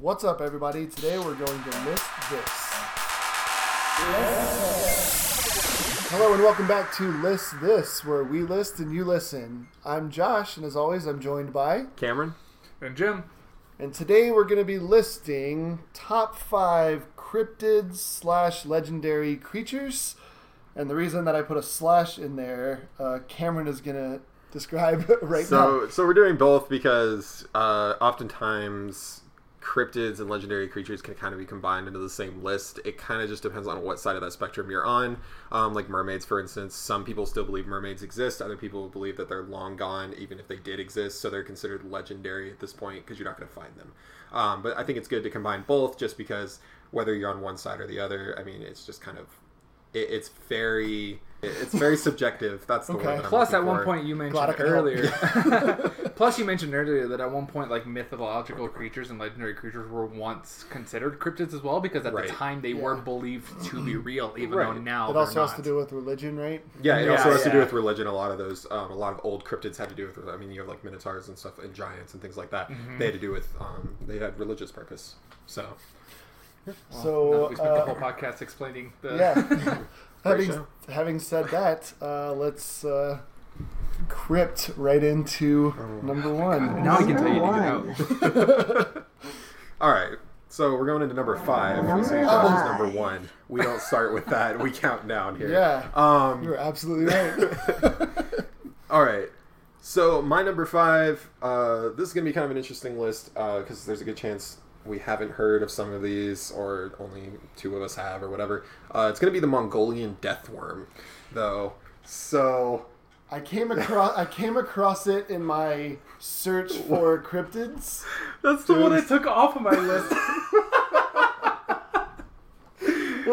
What's up, everybody? Today we're going to list this. Hello, and welcome back to List This, where we list and you listen. I'm Josh, and as always, I'm joined by. Cameron? And Jim. And today we're going to be listing top five cryptids slash legendary creatures. And the reason that I put a slash in there, uh, Cameron is going to describe right so, now. So we're doing both because uh, oftentimes cryptids and legendary creatures can kind of be combined into the same list. It kind of just depends on what side of that spectrum you're on. Um, like mermaids, for instance, some people still believe mermaids exist. Other people believe that they're long gone, even if they did exist. So they're considered legendary at this point because you're not going to find them. Um, but I think it's good to combine both, just because whether you're on one side or the other, I mean, it's just kind of it, it's very it's very subjective. That's the Okay. word. I'm Plus, at one for. point you mentioned could earlier. Plus, you mentioned earlier that at one point, like mythological creatures and legendary creatures were once considered cryptids as well, because at Right. the time they Yeah. were believed to be real, even though now It they're also has to do with religion, right? Yeah, it Yeah, also has to do with religion. A lot of those, um, a lot of old cryptids had to do with. I mean, you have like minotaurs and stuff, and giants and things like that. Mm-hmm. They had to do with. Um, they had religious purpose. So Well, So, we spent the uh, whole podcast explaining the. Yeah. having having said that, uh, let's uh, crypt right into number one. Now we can tell you to get out. all right. So we're going into number five. We say Josh number one. We don't start with that. We count down here. Yeah, Um, you're absolutely right. All right. So my number five. Uh, this is gonna be kind of an interesting list because there's a good chance we haven't heard of some of these, or only two of us have, or whatever. Uh, it's gonna be the Mongolian death worm, though. So I came across I came across it in my search for cryptids. That's the one I took off of my list.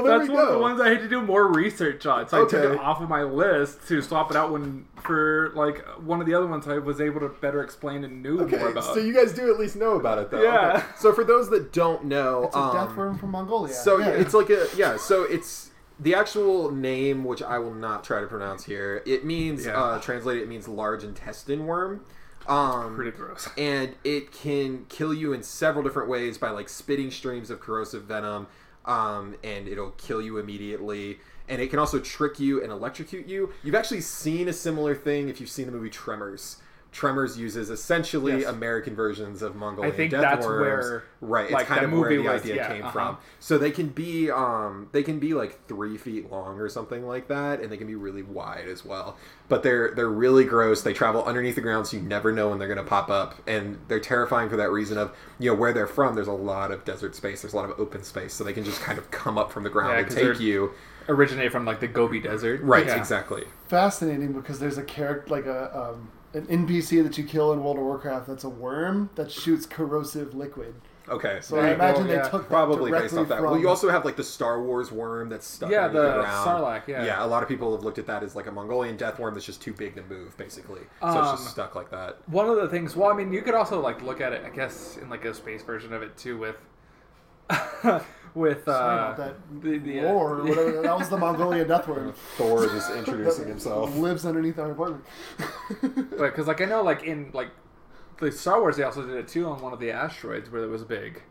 well, That's we one of the ones I had to do more research on. So I took it off of my list to swap it out when for like one of the other ones I was able to better explain and knew more about. so you guys do at least know about it, though. Yeah. Okay. So for those that don't know, It's a um, death worm from Mongolia. So yeah. it's like a yeah. So it's the actual name, which I will not try to pronounce here. It means Yeah. uh, translated. It means large intestine worm. Um, pretty gross. and it can kill you in several different ways by like spitting streams of corrosive venom, um, and it'll kill you immediately. And it can also trick you and electrocute you. You've actually seen a similar thing if you've seen the movie Tremors. Tremors uses essentially Yes. American versions of Mongolian I think death that's worms. where, right, like, it's kind that of where movie the was- idea yeah, came uh-huh. from. So they can be um they can be like three feet long or something like that, and they can be really wide as well. But they're they're really gross. They travel underneath the ground, so you never know when they're gonna pop up, and they're terrifying for that reason of you know where they're from. There's a lot of desert space. There's a lot of open space, so they can just kind of come up from the ground Yeah, and 'cause take you. Originate from like the Gobi Desert. Right, Yeah. exactly. fascinating because there's a character like a um, an NPC that you kill in World of Warcraft that's a worm that shoots corrosive liquid. Okay, So I you imagine go, they yeah. took that Probably based directly off that. from. Well, you also have like the Star Wars worm that's stuck. Yeah, underneath the ground. Sarlacc, yeah. yeah. A lot of people have looked at that as like a Mongolian death worm that's just too big to move, basically. So it's Um, just stuck like that. One of the things. Well, I mean, you could also like look at it. I guess in like a space version of it too, with with Sorry uh, about that the, the lore or whatever. That was the Mongolian death worm. Thor just introducing himself. lives underneath our apartment. But because like I know like in like the Star Wars they also did it too on one of the asteroids where there was a big,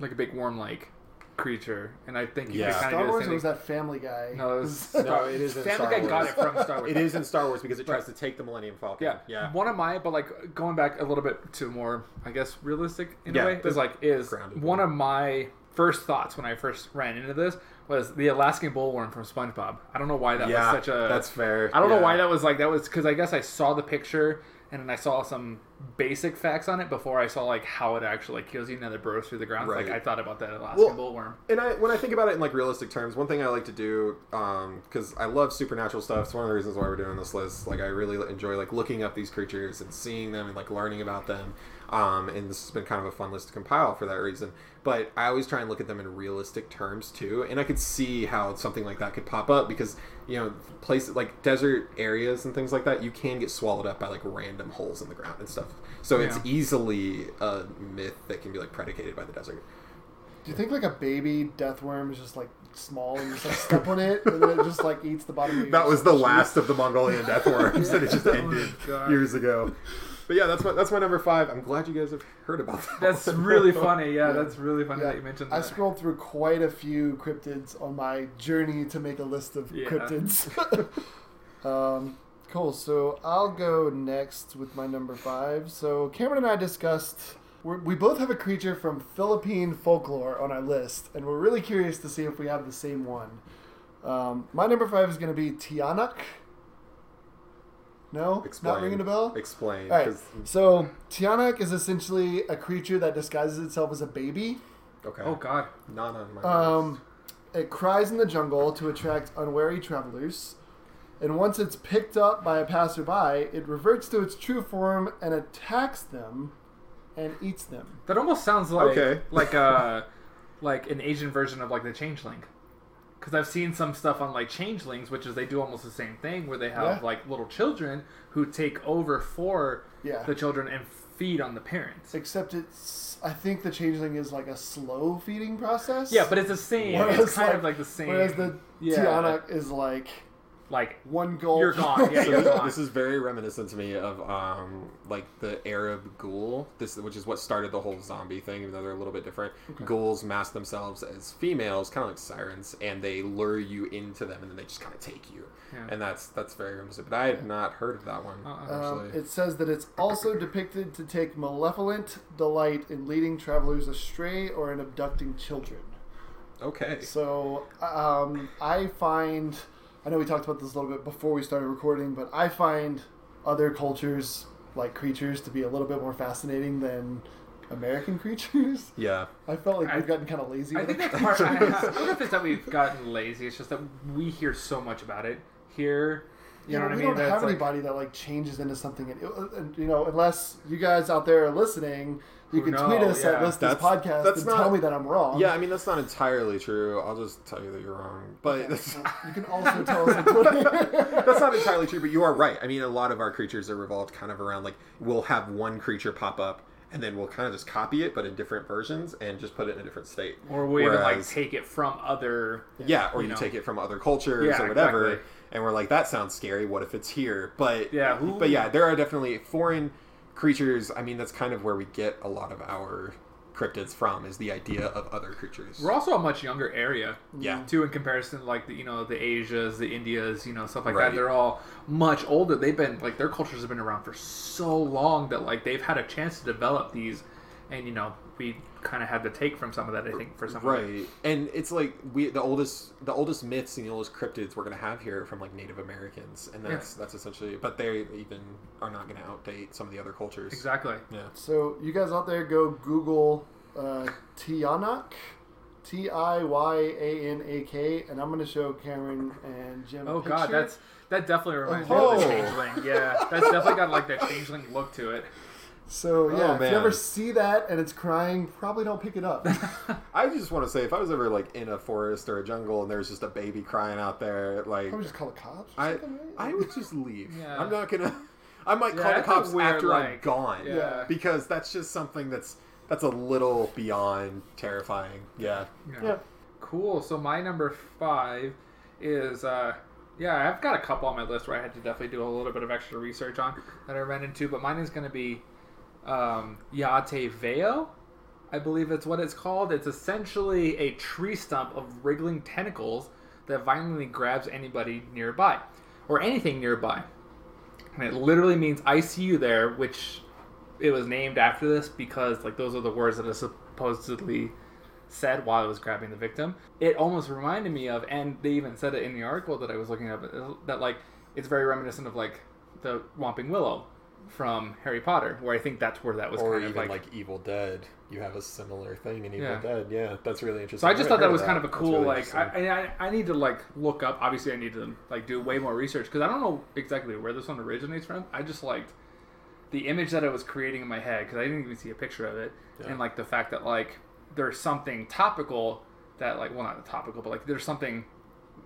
like a big worm like creature, and I think Yeah. Star Wars do or the was that Family Guy? No, it was no, it is Family Star Guy Wars. got it from Star Wars. it is in Star Wars because it tries to take the Millennium Falcon. Yeah, yeah. One of my, but like going back a little bit to more, I guess, realistic in Yeah, a way, is like is grounded one one. of my first thoughts when I first ran into this was the Alaskan bullworm from SpongeBob. I don't know why that Yeah, was such a. that's fair. I don't know why that was like that was because I guess I saw the picture and then I saw some basic facts on it before I saw like how it actually like kills you and then it burrows through the ground. Like I thought about that Alaskan Well, bullworm. And I, when I think about it in like realistic terms, one thing I like to do, um, because I love supernatural stuff. It's one of the reasons why we're doing this list. Like I really enjoy like looking up these creatures and seeing them and like learning about them. Um, and this has been kind of a fun list to compile for that reason. But I always try and look at them in realistic terms too, and I could see how something like that could pop up because you know places like desert areas and things like that, you can get swallowed up by like random holes in the ground and stuff. So it's easily a myth that can be like predicated by the desert. Do you think like a baby death worm is just like small and you just like step on it and then it just like eats the bottom That was the last of the Mongolian death worms that it just ended God. years ago. But yeah, that's my that's my number five. I'm glad you guys have heard about that. That's one. really funny. Yeah, Yeah. that's really funny Yeah, that you mentioned That. I scrolled through quite a few cryptids on my journey to make a list of Yeah. cryptids. um, cool. So I'll go next with my number five. So Cameron and I discussed. We're, we both have a creature from Philippine folklore on our list, and we're really curious to see if we have the same one. Um, my number five is going to be Tiyanak. No, Explain. not ringing a bell. Explain. All right. 'cause- So Tiyanak is essentially a creature that disguises itself as a baby. Okay. Oh God. Not on my Um, list. it cries in the jungle to attract unwary travelers, and once it's picked up by a passerby, it reverts to its true form and attacks them and eats them. That almost sounds like Okay. like a like an Asian version of like the changeling. Because I've seen some stuff on like changelings, which is they do almost the same thing, where they have Yeah. like little children who take over for Yeah. the children and feed on the parents. Except it's, I think the changeling is like a slow feeding process. Yeah, but it's the same. Whereas, it's kind like- of like the same. whereas the Yeah. Tiyanak is like like one gulp. You're gone, yeah, So you're this, gone. this is very reminiscent to me of um, like the Arab ghoul, this which is what started the whole zombie thing, even though they're a little bit different. Ghouls mask themselves as females, kind of like sirens, and they lure you into them, and then they just kind of take you. Yeah. And that's that's very reminiscent. But I had not heard of that one. Uh-uh. Um, it says that it's also depicted to take malevolent delight in leading travelers astray or in abducting children. okay. So um, I find, I know we talked about this a little bit before we started recording, but I find other cultures like creatures to be a little bit more fascinating than American creatures. Yeah. I felt like I- we've gotten kind of lazy. I with think it. that's part. I, I don't know if it's that we've gotten lazy. It's just that we hear so much about it here. You Yeah, know but what I we mean? don't That's have like- anybody that like changes into something, and, and, you know, unless you guys out there are listening, you Who can tweet know, us at yeah. this this That's- podcast that's and not- tell me that I'm wrong. Yeah, I mean that's not entirely true. I'll just tell you that you're wrong. But that's, you can also tell us on Twitter. that's not entirely true. But you are right. I mean, a lot of our creatures are revolved kind of around like we'll have one creature pop up, and then we'll kind of just copy it, but in different versions, and just put it in a different state. Or we even like take it from other. Yeah, or you you, know. take it from other cultures Yeah, or whatever, exactly. and we're like, that sounds scary. What if it's here? But Yeah, who- but yeah, there are definitely foreign creatures. I mean, that's kind of where we get a lot of our cryptids from is the idea of other creatures. We're also a much younger area. Yeah. Too, in comparison, like the you know the Asias, the Indias, you know stuff like Right. that. They're all much older. They've been like their cultures have been around for so long that like they've had a chance to develop these, and you know we kind of had to take from some of that. I think for some of it. Right, and it's like we the oldest the oldest myths and the oldest cryptids we're gonna have here are from like Native Americans, and that's that's essentially. But they even are not gonna outdate some of the other cultures. Exactly. Yeah. So you guys out there, go Google uh, Tiyanak, T I Y A N A K, and I'm going to show Cameron and Jim. a Oh god, that's that definitely reminds Oh. me of the changeling. Yeah, that's definitely got like that changeling look to it. So yeah. Oh, if you ever see that and it's crying, probably don't pick it up. I just want to say, if I was ever like in a forest or a jungle and there's just a baby crying out there, like Probably just call the cops. Or I right? I would just leave. Yeah. I'm not gonna. I might Yeah, call the cops weird, after I'm gone. Yeah. Because that's just something that's that's a little beyond terrifying. Yeah. yeah. Cool. So my number five is uh yeah, I've got a couple on my list where I had to definitely do a little bit of extra research on that I ran into, but mine is going to be um, Yate Veo. I believe it's what it's called. It's essentially a tree stump of wriggling tentacles that violently grabs anybody nearby or anything nearby. And it literally means I see you there, which it was named after this because like those are the words that are supposedly said while I was grabbing the victim. It almost reminded me of, and they even said it in the article that I was looking at, that like it's very reminiscent of like the Whomping Willow from Harry Potter, where I think that's where that was Or kind even of like, Evil Dead. You have a similar thing in Evil Yeah. Dead. Yeah, that's really interesting. So I just haven't thought that was of kind of a cool really like. I, I I need to like look up. Obviously, I need to like do way more research because I don't know exactly where this one originates from. I just liked the image that it was creating in my head because I didn't even see a picture of it, Yeah. and like the fact that like there's something topical that like well not topical but like there's something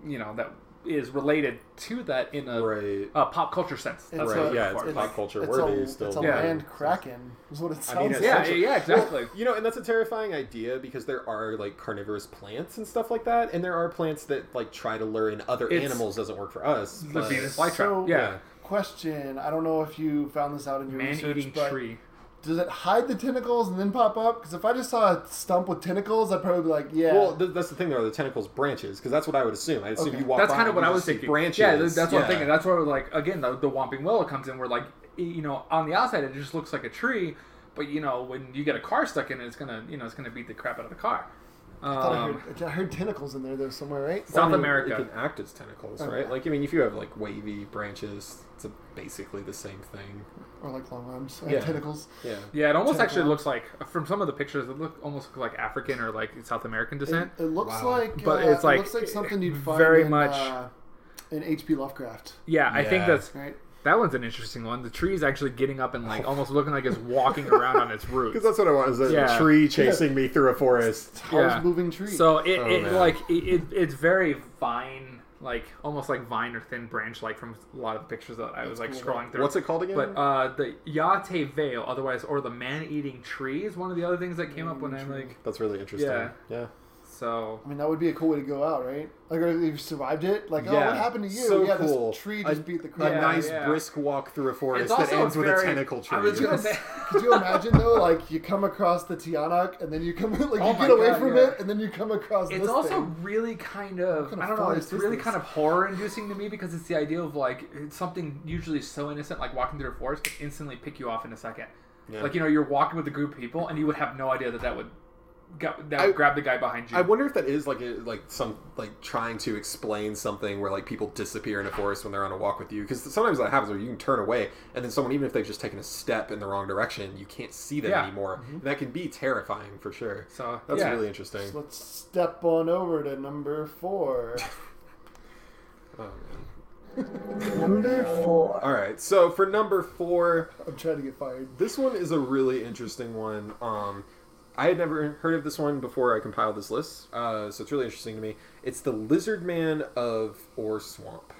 you know that is related to that in a, right. a pop culture sense. That's It's what yeah, looking it's pop culture it's worthy a, still. It's a Yeah. land kraken, is what it I sounds mean, like. yeah, yeah, exactly. You know, and that's a terrifying idea because there are like carnivorous plants and stuff like that, and there are plants that like try to lure in other It's- animals. Doesn't work for us. the but- Venus flytrap. So- yeah. question. I don't know if you found this out in your research, Man-eating but tree. Does it hide the tentacles and then pop up? Because if I just saw a stump with tentacles, I'd probably be like, yeah. Well, th- that's the thing. Though the tentacles branches because that's what I would assume. I assume Okay. you walk. That's kind of what I was thinking. Branches. Yeah, that's what I'm thinking. That's where like again the, the Whomping Willow comes in. Where like you know on the outside it just looks like a tree, but you know when you get a car stuck in it, it's gonna you know it's gonna beat the crap out of the car. I, thought I, Um, heard, I heard tentacles in there though somewhere, right? South I mean, America. It can act as tentacles, Okay. right? Like I mean, if you have like wavy branches, it's a, basically the same thing. Or like long arms and Yeah. tentacles. Yeah. yeah, it almost Tentacle. actually looks like from some of the pictures it look almost look like African or like South American It, descent. it looks Wow. like, But uh, it's like it looks like something you'd find very in, much- uh, in H.P. Lovecraft, yeah, I think Yeah. that's right? That one's an interesting one. The tree is actually getting up and like almost looking like it's walking around on its roots. Because that's what I want is a Yeah. tree chasing me through a forest. Tallest Yeah. moving tree. So it, Oh, it man. like it, it, it's very vine, like almost like vine or thin branch, like from a lot of the pictures that I was like cool. scrolling through. What's it called again? But uh, the Yate Veo, otherwise, or the man-eating tree, is one of the other things that came up when I'm like, that's really interesting. Yeah. Yeah. So I mean, that would be a cool way to go out, right? Like, if you survived it, like, oh, what happened to you? So yeah, cool. this tree A- just beat the A crap. Yeah, nice yeah. brisk walk through a forest It's that also ends with a tentacle tree. I was gonna say, Could you imagine though, like you come across the Tiyanak and then you come like Oh you get away God, from yeah. it and then you come across it's this also thing. really kind of, kind of I don't know, it's is really this? kind of horror-inducing to me because it's the idea of like it's something usually so innocent, like walking through a forest, can instantly pick you off in a second. Yeah. Like you know, you're walking with a group of people, and you would have no idea that that would, ga- that I- grab the guy behind you. I wonder if that is like a, like some like trying to explain something where like people disappear in a forest when they're on a walk with you because sometimes that happens where you can turn away and then someone even if they've just taken a step in the wrong direction you can't see them Yeah. anymore and that can be terrifying for sure. so That's yeah. really interesting. So let's step on over to number four. Oh, man. Number four. All right, so for number four, I'm trying to get fired. This one is a really interesting one. Um, I had never heard of this one before I compiled this list, uh, so it's really interesting to me. It's the Lizard Man of Ore Swamp.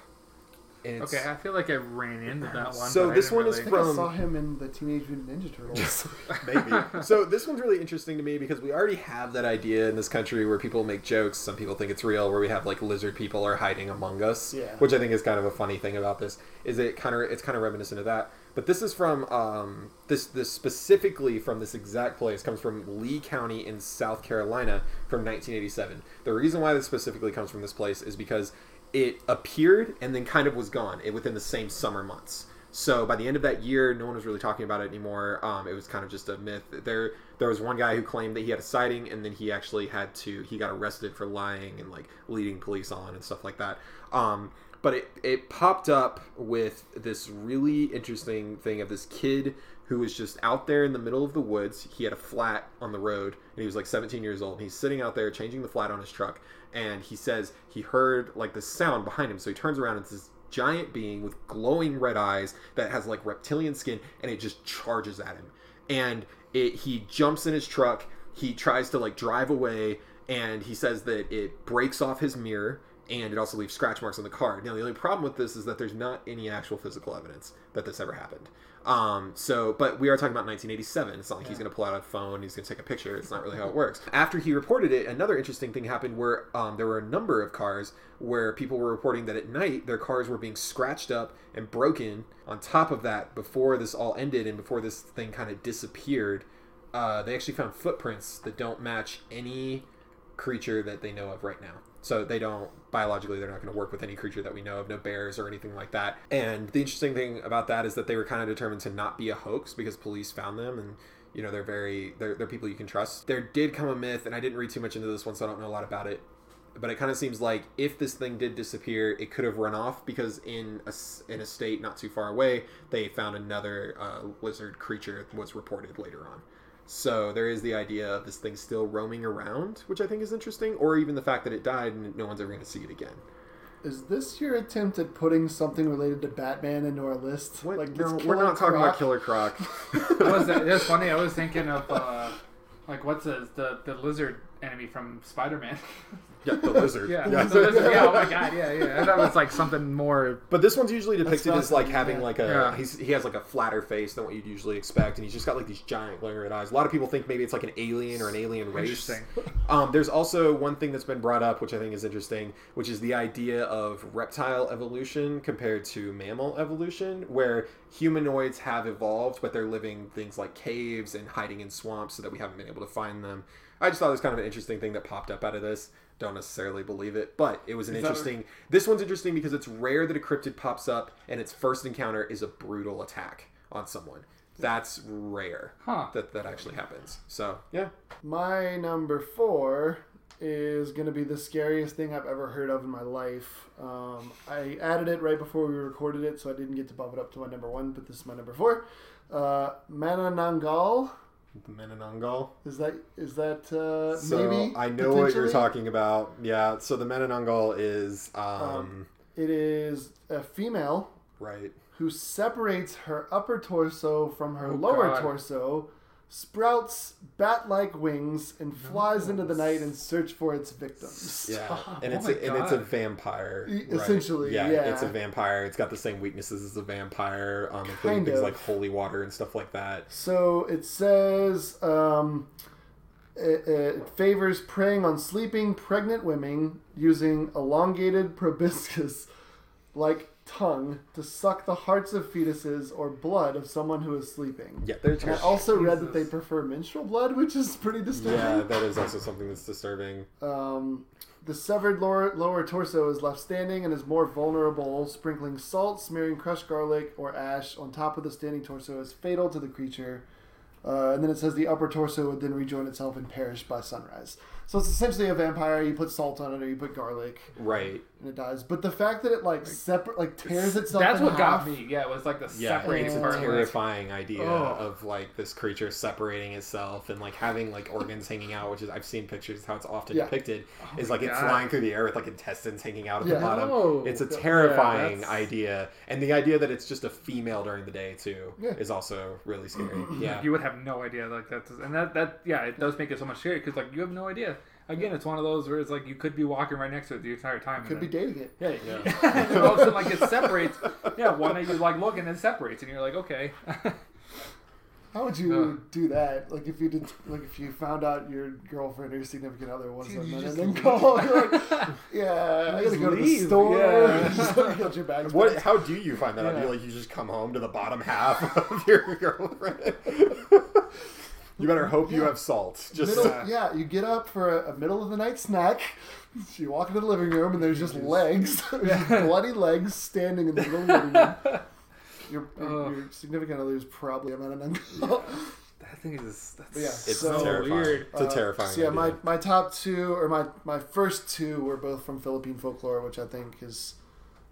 It's- Okay, I feel like I ran into that one. So but I this didn't one is I really- think I From- saw him in the Teenage Mutant Ninja Turtles. Maybe. so this one's really interesting to me because we already have that idea in this country where people make jokes. Some people think it's real, where we have like lizard people are hiding among us. Yeah. Which I think is kind of a funny thing about this. Is it kind of it's kind of reminiscent of that. But this is from um, this this specifically from this exact place comes from Lee County in South Carolina from 1987. The reason why this specifically comes from this place is because it appeared and then kind of was gone it, within the same summer months. So by the end of that year, no one was really talking about it anymore. Um, it was kind of just a myth. There, there was one guy who claimed that he had a sighting, and then he actually had to. He got arrested for lying and like leading police on and stuff like that. Um, but it it popped up with this really interesting thing of this kid who was just out there in the middle of the woods. He had a flat on the road, and he was like 17 years old. And he's sitting out there changing the flat on his truck, and he says he heard like the sound behind him. So he turns around and it's this giant being with glowing red eyes that has like reptilian skin, and it just charges at him. And it he jumps in his truck. He tries to like drive away, and he says that it breaks off his mirror and it also leaves scratch marks on the car. Now, the only problem with this is that there's not any actual physical evidence that this ever happened. Um, so, but we are talking about 1987. It's not like he's going to pull out a phone, he's going to take a picture. It's not really how it works. After he reported it, another interesting thing happened where um, there were a number of cars where people were reporting that at night their cars were being scratched up and broken. On top of that, before this all ended and before this thing kind of disappeared, uh, they actually found footprints that don't match any creature that they know of right now. So they don't biologically they're not going to work with any creature that we know of, no bears or anything like that. And the interesting thing about that is that they were kind of determined to not be a hoax because police found them and you know they're very they're, they're people you can trust. There did come a myth and I didn't read too much into this one so I don't know a lot about it. But it kind of seems like if this thing did disappear, it could have run off because in a, in a state not too far away, they found another uh, lizard creature that was reported later on. So there is the idea of this thing still roaming around, which I think is interesting, or even the fact that it died and no one's ever going to see it again. Is this your attempt at putting something related to Batman into our list? What? Like, no, we're not talking about Killer Croc. What was that? That's funny. I was thinking of uh, like what's the, the the lizard enemy from Spider Man. yeah, the lizard. yeah, Yeah. the lizard. Yeah. Oh my god. Yeah, yeah. I thought it was like something more. But this one's usually depicted as like having yeah. like a Yeah. he's, he has like a flatter face than what you'd usually expect, and he's just got like these giant glowing red eyes. A lot of people think maybe it's like an alien or an alien race. Interesting. Um, there's also one thing that's been brought up, which I think is interesting, which is the idea of reptile evolution compared to mammal evolution, where humanoids have evolved, but they're living things like caves and hiding in swamps so that we haven't been able to find them. I just thought it was kind of an interesting thing that popped up out of this. Don't necessarily believe it, but it was an that- interesting. This one's interesting because it's rare that a cryptid pops up and its first encounter is a brutal attack on someone. That's rare Huh. that that actually happens. So yeah, My number four is going to be the scariest thing I've ever heard of in my life. Um, I added it right before we recorded it, so I didn't get to bump it up to my number one, but this is my number four. Uh, Manananggal. The Menenangal. Is that is that uh, So maybe? I know what you're talking about. Yeah. So the Menenangal is um, Um, It is a female right. who separates her upper torso from her Oh, lower God. torso, sprouts bat-like wings, and flies into the night in search for its victims. Yeah, Stop. and Oh it's my a, and it's a vampire. E- right. essentially, yeah, yeah. it's a vampire. It's got the same weaknesses as a vampire, um, including Kind things of. like holy water and stuff like that. So it says um, it, it favors preying on sleeping pregnant women using elongated proboscis like tongue to suck the hearts of fetuses or blood of someone who is sleeping. Yeah, they're I also read that they prefer menstrual blood, which is pretty disturbing. yeah, that is also something that's disturbing. Um, the severed lower, lower torso is left standing and is more vulnerable. Sprinkling salt, smearing crushed garlic or ash on top of the standing torso is fatal to the creature. Uh, and then it says the upper torso would then rejoin itself and perish by sunrise. So it's essentially a vampire. You put salt on it or you put garlic Right. And it dies. But the fact that it like separate, like tears itself. That's in what half, got me. Yeah, it was like the Yeah, separating it's Yeah. a part. like- terrifying idea Oh. of like this creature separating itself and like having like organs hanging out, which is I've seen pictures how it's often Yeah. depicted oh is like it God. flying through the air with like intestines hanging out at Yeah. the bottom. No. It's a terrifying that's- idea, and the idea that it's just a female during the day too Yeah. is also really scary. Yeah, You would have no idea like that, and that that yeah, it does make it so much scary because like you have no idea. Again, it's one of those where it's like you could be walking right next to it the entire time. Could be then, dating it. yeah, Yeah. and all of a sudden like it separates. Yeah, one day you like look and it separates, and you're like, okay. How would you Uh. do that? Like if you did, like if you found out your girlfriend or your significant other was Dude, on that, and then leave. call, like, yeah, I gotta just go to the store. yeah. just like, get your bags. What? back. How do you find that out? Do you like you just come home to the bottom half of your girlfriend? You better hope you have salt. Just Middle, yeah, you get up for a, a middle of the night snack. You walk into the living room and there's just legs, There's bloody legs standing in the middle of the living room. Your, your, Ugh. your significant other is probably a man. that thing is that's Yeah, it's so terrifying. weird. It's a terrifying. Uh, So yeah, my, idea. my top two or my my first two were both from Philippine folklore, which I think is.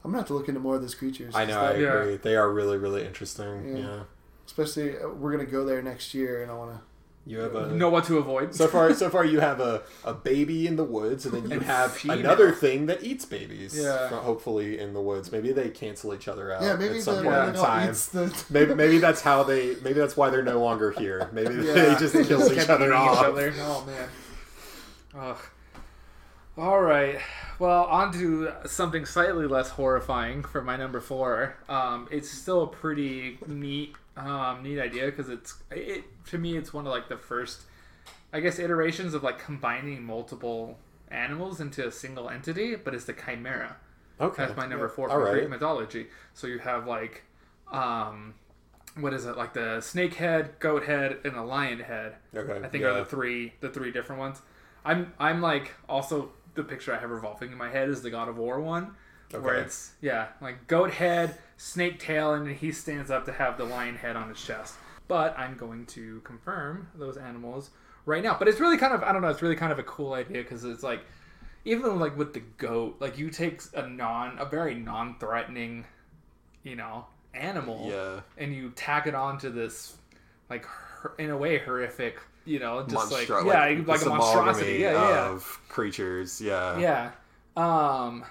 I'm gonna have to look into more of these creatures. I know. I that- Yeah. agree. They are really, really interesting. Yeah. Yeah. especially uh, we're gonna go there next year, and I want to. You have a know what to avoid. so far. So far, you have a, a baby in the woods, and then you And have female. another thing that eats babies. Yeah. fro- Hopefully, in the woods. Maybe they cancel each other out. Yeah, maybe at the some one point Yeah. in that time. eats the. Maybe maybe that's how they. Maybe that's why they're no longer here. Maybe Yeah. they just kill each Kept other eating off. other. Oh man. Ugh. All right. Well, on to something slightly less horrifying for my number four. Um, it's still a pretty neat, um, neat idea because it's it to me it's one of like the first, I guess, iterations of like combining multiple animals into a single entity, but it's the chimera. Okay. That's my number Yeah. four from right. Greek mythology. So you have like, um, what is it like the snake head, goat head, and a lion head. Okay. I think yeah. are the three the three different ones. I'm I'm like also the picture I have revolving in my head is the God of War one, where Okay. it's yeah like goat head, snake tail, and he stands up to have the lion head on his chest. But I'm going to confirm those animals right now. But it's really kind of I don't know. It's really kind of a cool idea because it's like even like with the goat, like you take a non a very non threatening, you know, animal Yeah. and you tack it onto this like in a way horrific you know just like Monstro- yeah like, a monstrosity yeah yeah of creatures. Yeah. yeah um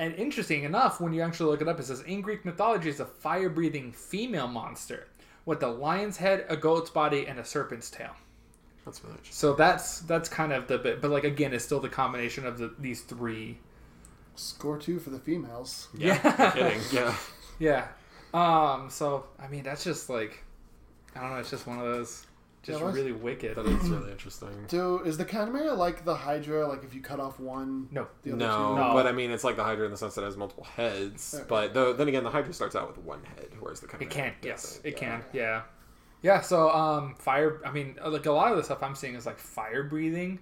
and interesting enough when you actually look it up it says in greek mythology it's a fire-breathing female monster with a lion's head a goat's body and a serpent's tail That's really interesting. so that's that's kind of the bit but like again it's still the combination of the, these three Score two for the females. Yeah. no kidding. Yeah. yeah um so i mean that's just like i don't know it's just one of those just Yeah, really wicked. That is really interesting. Do is the Chimera like the Hydra? Like if you cut off one, No. the other No, No. but I mean, it's like the Hydra in the sense that it has multiple heads. Okay. But though, then again, the Hydra starts out with one head, whereas the Chimera It can, yes, doesn't. it Yeah. can, yeah, yeah. So, um, fire. I mean, like a lot of the stuff I'm seeing is like fire breathing,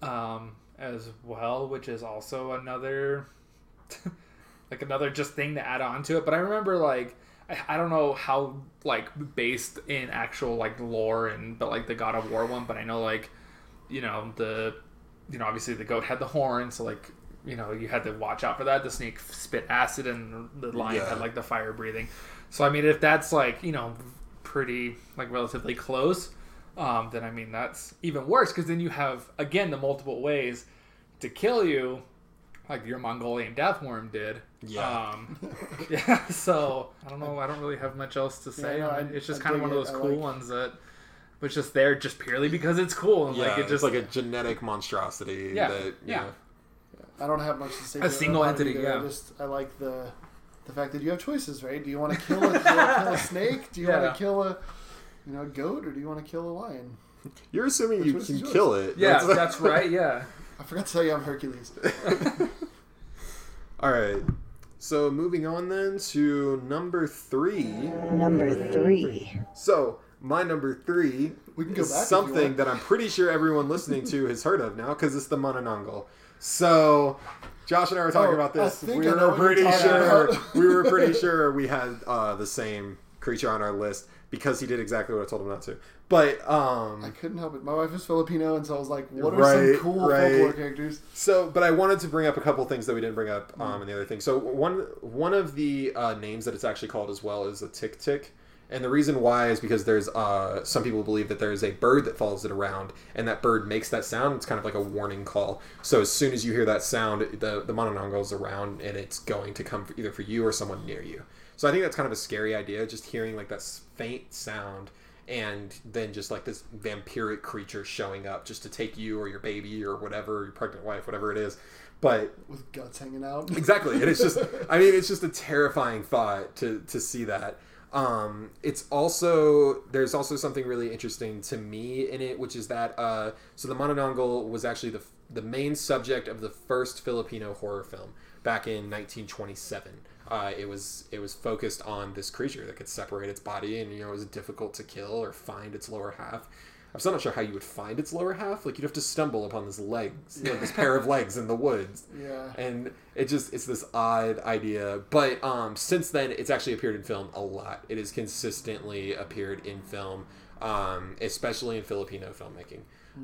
um, as well, which is also another, like another just thing to add on to it. But I remember like I, don't know how like based in actual like lore and but like the God of War one, but I know like you know the you know obviously the goat had the horn, so like you know you had to watch out for that. The snake spit acid, and the lion Yeah. had like the fire breathing. So I mean, if that's like you know pretty like relatively close, um, then I mean that's even worse because then you have again the multiple ways to kill you, like your Mongolian death worm did. Yeah. Um, yeah. So I don't know. I don't really have much else to say. no. I- it's just I kind of dig one of those I cool like- ones that was just there just purely because it's cool. And Yeah, like it it's just like a genetic monstrosity. Yeah, that, you yeah. know, I don't have much to say. A to single entity, either. I yeah. just I like the the fact that you have choices, right? Do you want to kill a, do you want to kill a snake? Do you Yeah. want to kill a you know goat, or do you want to kill a lion? You're assuming you can yours? kill it. yeah, That's- that's right. Yeah. I forgot to tell you I'm Hercules. All right. So moving on then to number three. Number three. So my number three We can go is back something that I'm pretty sure everyone listening to has heard of now because it's the Mononongal. So Josh and I were talking Oh, about this. We were pretty sure we were pretty sure we had uh, the same creature on our list because he did exactly what I told him not to. But I um, couldn't help it. My wife is Filipino, and so I was like, "What are Right, some cool right. folklore characters?" So, but I wanted to bring up a couple things that we didn't bring up Mm. um, in the other thing. So one one of the uh, names that it's actually called as well is a tick tick, and the reason why is because there's uh, some people believe that there's a bird that follows it around, and that bird makes that sound. It's kind of like a warning call. So as soon as you hear that sound, the the mononongal is around, and it's going to come for, either for you or someone near you. So I think that's kind of a scary idea, just hearing like that faint sound. And then just like this vampiric creature showing up just to take you or your baby or whatever, your pregnant wife, whatever it is. But With guts hanging out. exactly and it's just i mean it's just a terrifying thought to to see that um it's also there's also something really interesting to me in it which is that uh so the mononongal was actually the the main subject of the first filipino horror film back in 1927 uh, it was it was focused on this creature that could separate its body and you know it was difficult to kill or find its lower half. I'm still not sure how you would find its lower half. Like you'd have to stumble upon this legs, you know, this pair of legs in the woods. Yeah. and it just it's this odd idea. But um since then it's actually appeared in film a lot. It has consistently appeared in film um especially in filipino filmmaking.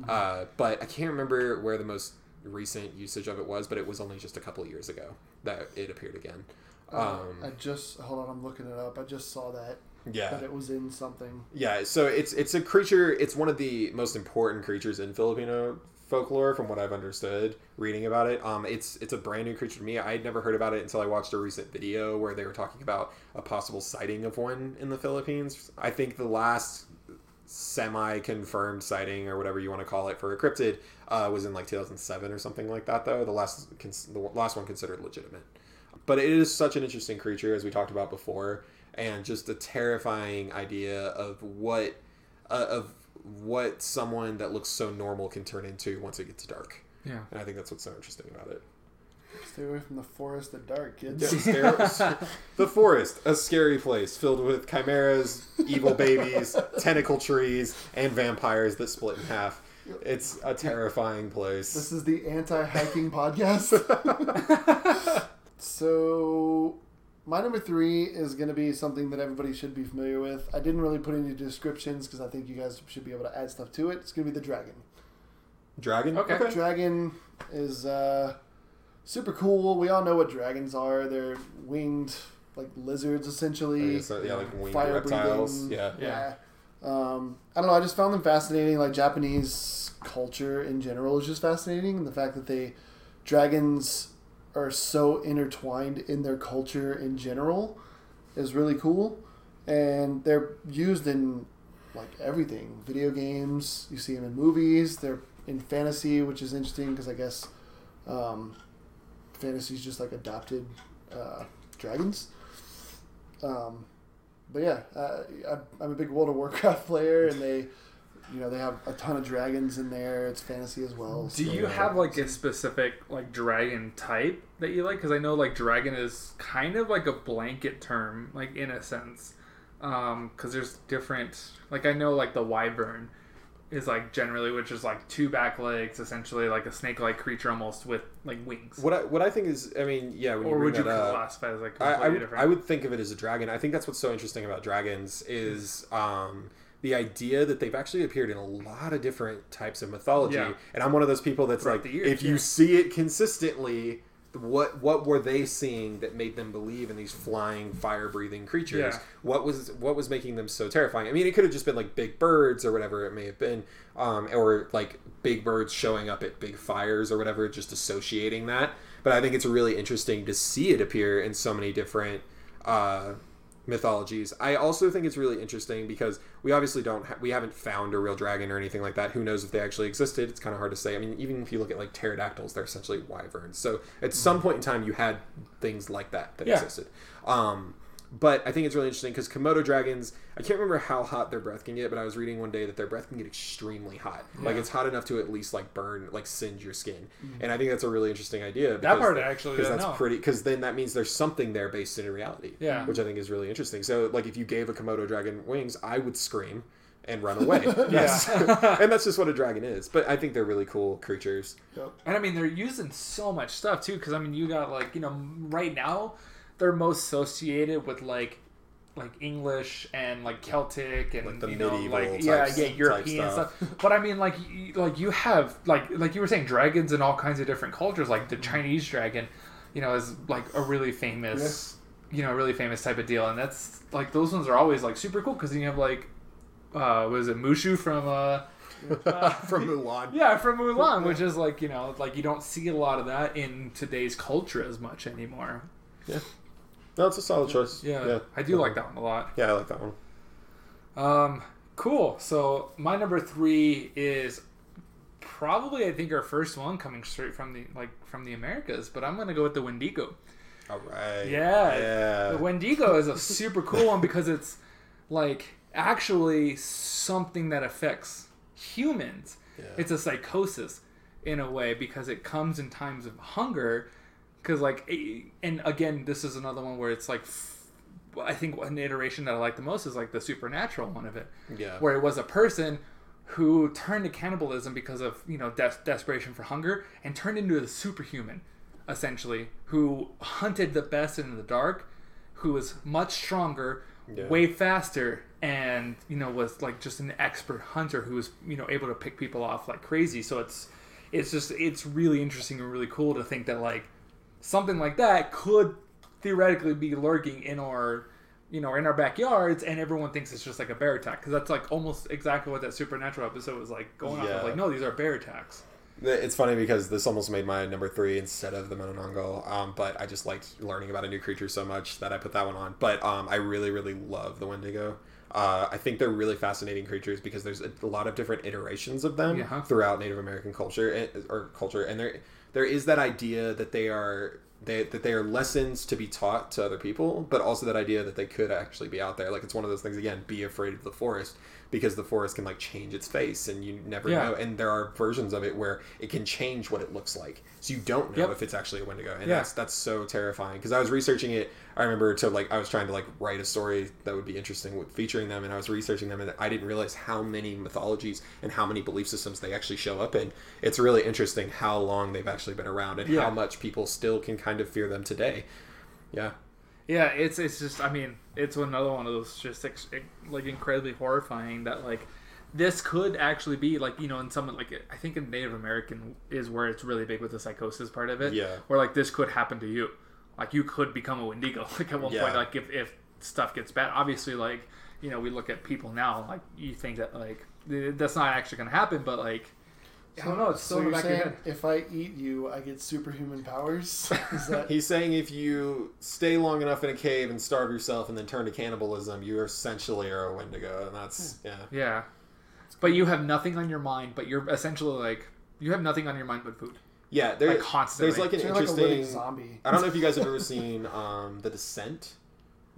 Uh but i can't remember where the most recent usage of it was but it was only just a couple years ago that it appeared again um I just hold on. I'm looking it up. I just saw that yeah that it was in something. Yeah, so it's it's a creature. It's one of the most important creatures in Filipino folklore, from what I've understood reading about it. Um, it's it's a brand new creature to me. I had never heard about it until I watched a recent video where they were talking about a possible sighting of one in the Philippines. I think the last semi-confirmed sighting or whatever you want to call it for a cryptid uh, was in like 2007 or something like that. Though the last cons- the last one considered legitimate but it is such an interesting creature as we talked about before and just a terrifying idea of what uh, of what someone that looks so normal can turn into once it gets dark Yeah. and i think that's what's so interesting about it Stay away from the forest at dark, kids. Yeah, scare- the forest a scary place filled with chimeras evil babies tentacle trees and vampires that split in half it's a terrifying place This is the anti-hiking podcast. So, my number three is going to be something that everybody should be familiar with. I didn't really put any descriptions because I think you guys should be able to add stuff to it. It's going to be the dragon. dragon Okay. Dragon is uh, super cool. We all know what dragons are. They're winged, like lizards, essentially. Okay, so, yeah like winged Fire reptiles breathing. yeah Yeah. Um, I don't know. I just found them fascinating. Like Japanese culture in general is just fascinating, and the fact that they dragons are so intertwined in their culture in general is really cool. And they're used in like everything, video games. You see them in movies. They're in fantasy, which is interesting because I guess um, fantasy is just like adopted uh, dragons. Um, but yeah, uh, I- I'm a big World of Warcraft player, and they you know they have a ton of dragons in there. It's fantasy as well. Do so- you have like a specific like dragon type that you like? Because I know like dragon is kind of like a blanket term, like in a sense, because there's different. Like I know like the wyvern is like generally, which is like two back legs, essentially like a snake-like creature almost with like wings. What I, what I think is, I mean, yeah, when or bring would you up, classify as like I, I, would, different? I would think of it as a dragon. I think that's what's so interesting about dragons is um, the idea that they've actually appeared in a lot of different types of mythology. Yeah. And I'm one of those people that's Throughout like, years, if you see it consistently, what what were they seeing that made them believe in these flying, fire breathing creatures? Yeah. What was what was making them so terrifying? I mean, it could have just been like big birds or whatever it may have been, um, or like big birds showing up at big fires or whatever, just associating that. But I think it's really interesting to see it appear in so many different uh, mythologies. I also think it's really interesting because we obviously don't ha- we haven't found a real dragon or anything like that. Who knows if they actually existed? It's kind of hard to say. I mean, even if you look at like pterodactyls, they're essentially wyverns. So at some point in time, you had things like that that Yeah. existed. Um, but I think it's really interesting because Komodo dragons, I can't remember how hot their breath can get, but I was reading one day that their breath can get extremely hot. Like it's hot enough to at least like burn, like singe your skin. Mm-hmm. And I think that's a really interesting idea. that part actually because that's know. pretty because then that means there's something there based in reality Yeah. which i think is really interesting so like if you gave a komodo dragon wings i would scream and run away yes and that's just what a dragon is but i think they're really cool creatures Yep. And I mean, they're using so much stuff too. Because I mean, you got like you know, right now they're most associated with like like English and like Celtic and Like the you know like yeah types- yeah European stuff. stuff. But I mean, like you, like you have like like you were saying dragons in all kinds of different cultures. Like the Chinese dragon, you know, is like a really famous you know really famous type of deal, and that's like those ones are always like super cool because you have like uh was it Mushu from uh from mulan yeah, from Mulan, which is like you know, like you don't see a lot of that in today's culture as much anymore. No it's a solid choice Yeah, I do like that one a lot. yeah i like that one Um, cool. So my number three is probably I think our first one coming straight from the like from the Americas, but I'm gonna go with the Wendigo. all right Yeah, yeah the Wendigo is a super cool one because it's like actually something that affects humans. Yeah. It's a psychosis in a way because it comes in times of hunger. Because like, and again, this is another one where it's like, i think one iteration that I like the most is like the supernatural one of it, yeah. Where it was a person who turned to cannibalism because of you know des- desperation for hunger and turned into a superhuman essentially who hunted the best in the dark who was much stronger Yeah. way faster and you know was like just an expert hunter who was you know able to pick people off like crazy. So it's it's just it's really interesting and really cool to think that like something like that could theoretically be lurking in our you know in our backyards and everyone thinks it's just like a bear attack because that's like almost exactly what that supernatural episode was like going off Yeah. of like no these are bear attacks It's funny because this almost made my number three instead of the Menonongo, um, but I just liked learning about a new creature so much that I put that one on. But um, I really, really love the Wendigo. Uh, I think they're really fascinating creatures because there's a, lot of different iterations of them Yeah. throughout Native American culture and, or culture, and there there is that idea that they are they, that they are lessons to be taught to other people, but also that idea that they could actually be out there. Like it's one of those things again, be afraid of the forest because the forest can like change its face and you never Yeah. know. And there are versions of it where it can change what it looks like, so you don't know Yep. if it's actually a Wendigo, and Yeah. that's that's so terrifying. Because I was researching it, I remember to like I was trying to like write a story that would be interesting with featuring them, and I was researching them, and I didn't realize how many mythologies and how many belief systems they actually show up in. It's really interesting how long they've actually been around and Yeah. how much people still can kind of fear them today. Yeah. Yeah, it's it's just I mean it's another one of those just ex- like incredibly horrifying that like this could actually be like you know in some like I think in Native American is where it's really big with the psychosis part of it. Yeah. where like this could happen to you, like you could become a Wendigo like at one Yeah. point like if if stuff gets bad. Obviously, like you know we look at people now like you think that like that's not actually going to happen, but like I don't know it's still so in the back of your saying head. if I eat you, I get superhuman powers? Is that He's saying if you stay long enough in a cave and starve yourself and then turn to cannibalism, you essentially are a Wendigo, and that's yeah. Yeah, but you have nothing on your mind, but you're essentially like you have nothing on your mind but food. Yeah, there, Like, constantly. there's like an so you're like a interesting. living zombie? I don't know if you guys have ever seen um, The Descent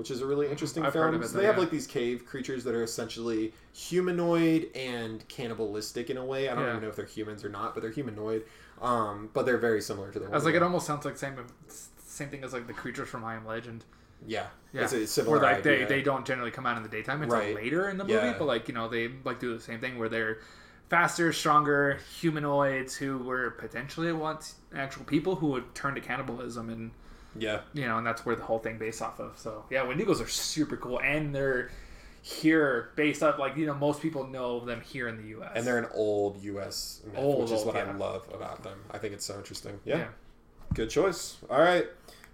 which is a really interesting I've film. heard of it, So they have like these cave creatures that are essentially humanoid and cannibalistic in a way. I don't Yeah. even know if they're humans or not, but they're humanoid. Um, but they're very similar to the. I was like, it almost sounds like same same thing as like the creatures from I Am Legend. yeah, Yeah, it's a similar where like they, they don't generally come out in the daytime until Right. later in the movie, Yeah. but like you know they like do the same thing where they're faster, stronger humanoids who were potentially once actual people who would turn to cannibalism and yeah. you know, and that's where the whole thing based off of. So yeah, Wendigos are super cool, and they're here based off like you know most people know them here in the U.S. And they're an old U.S. myth, Old, which is old, what I love about them. I think it's so interesting. Yeah, yeah. good choice. All right,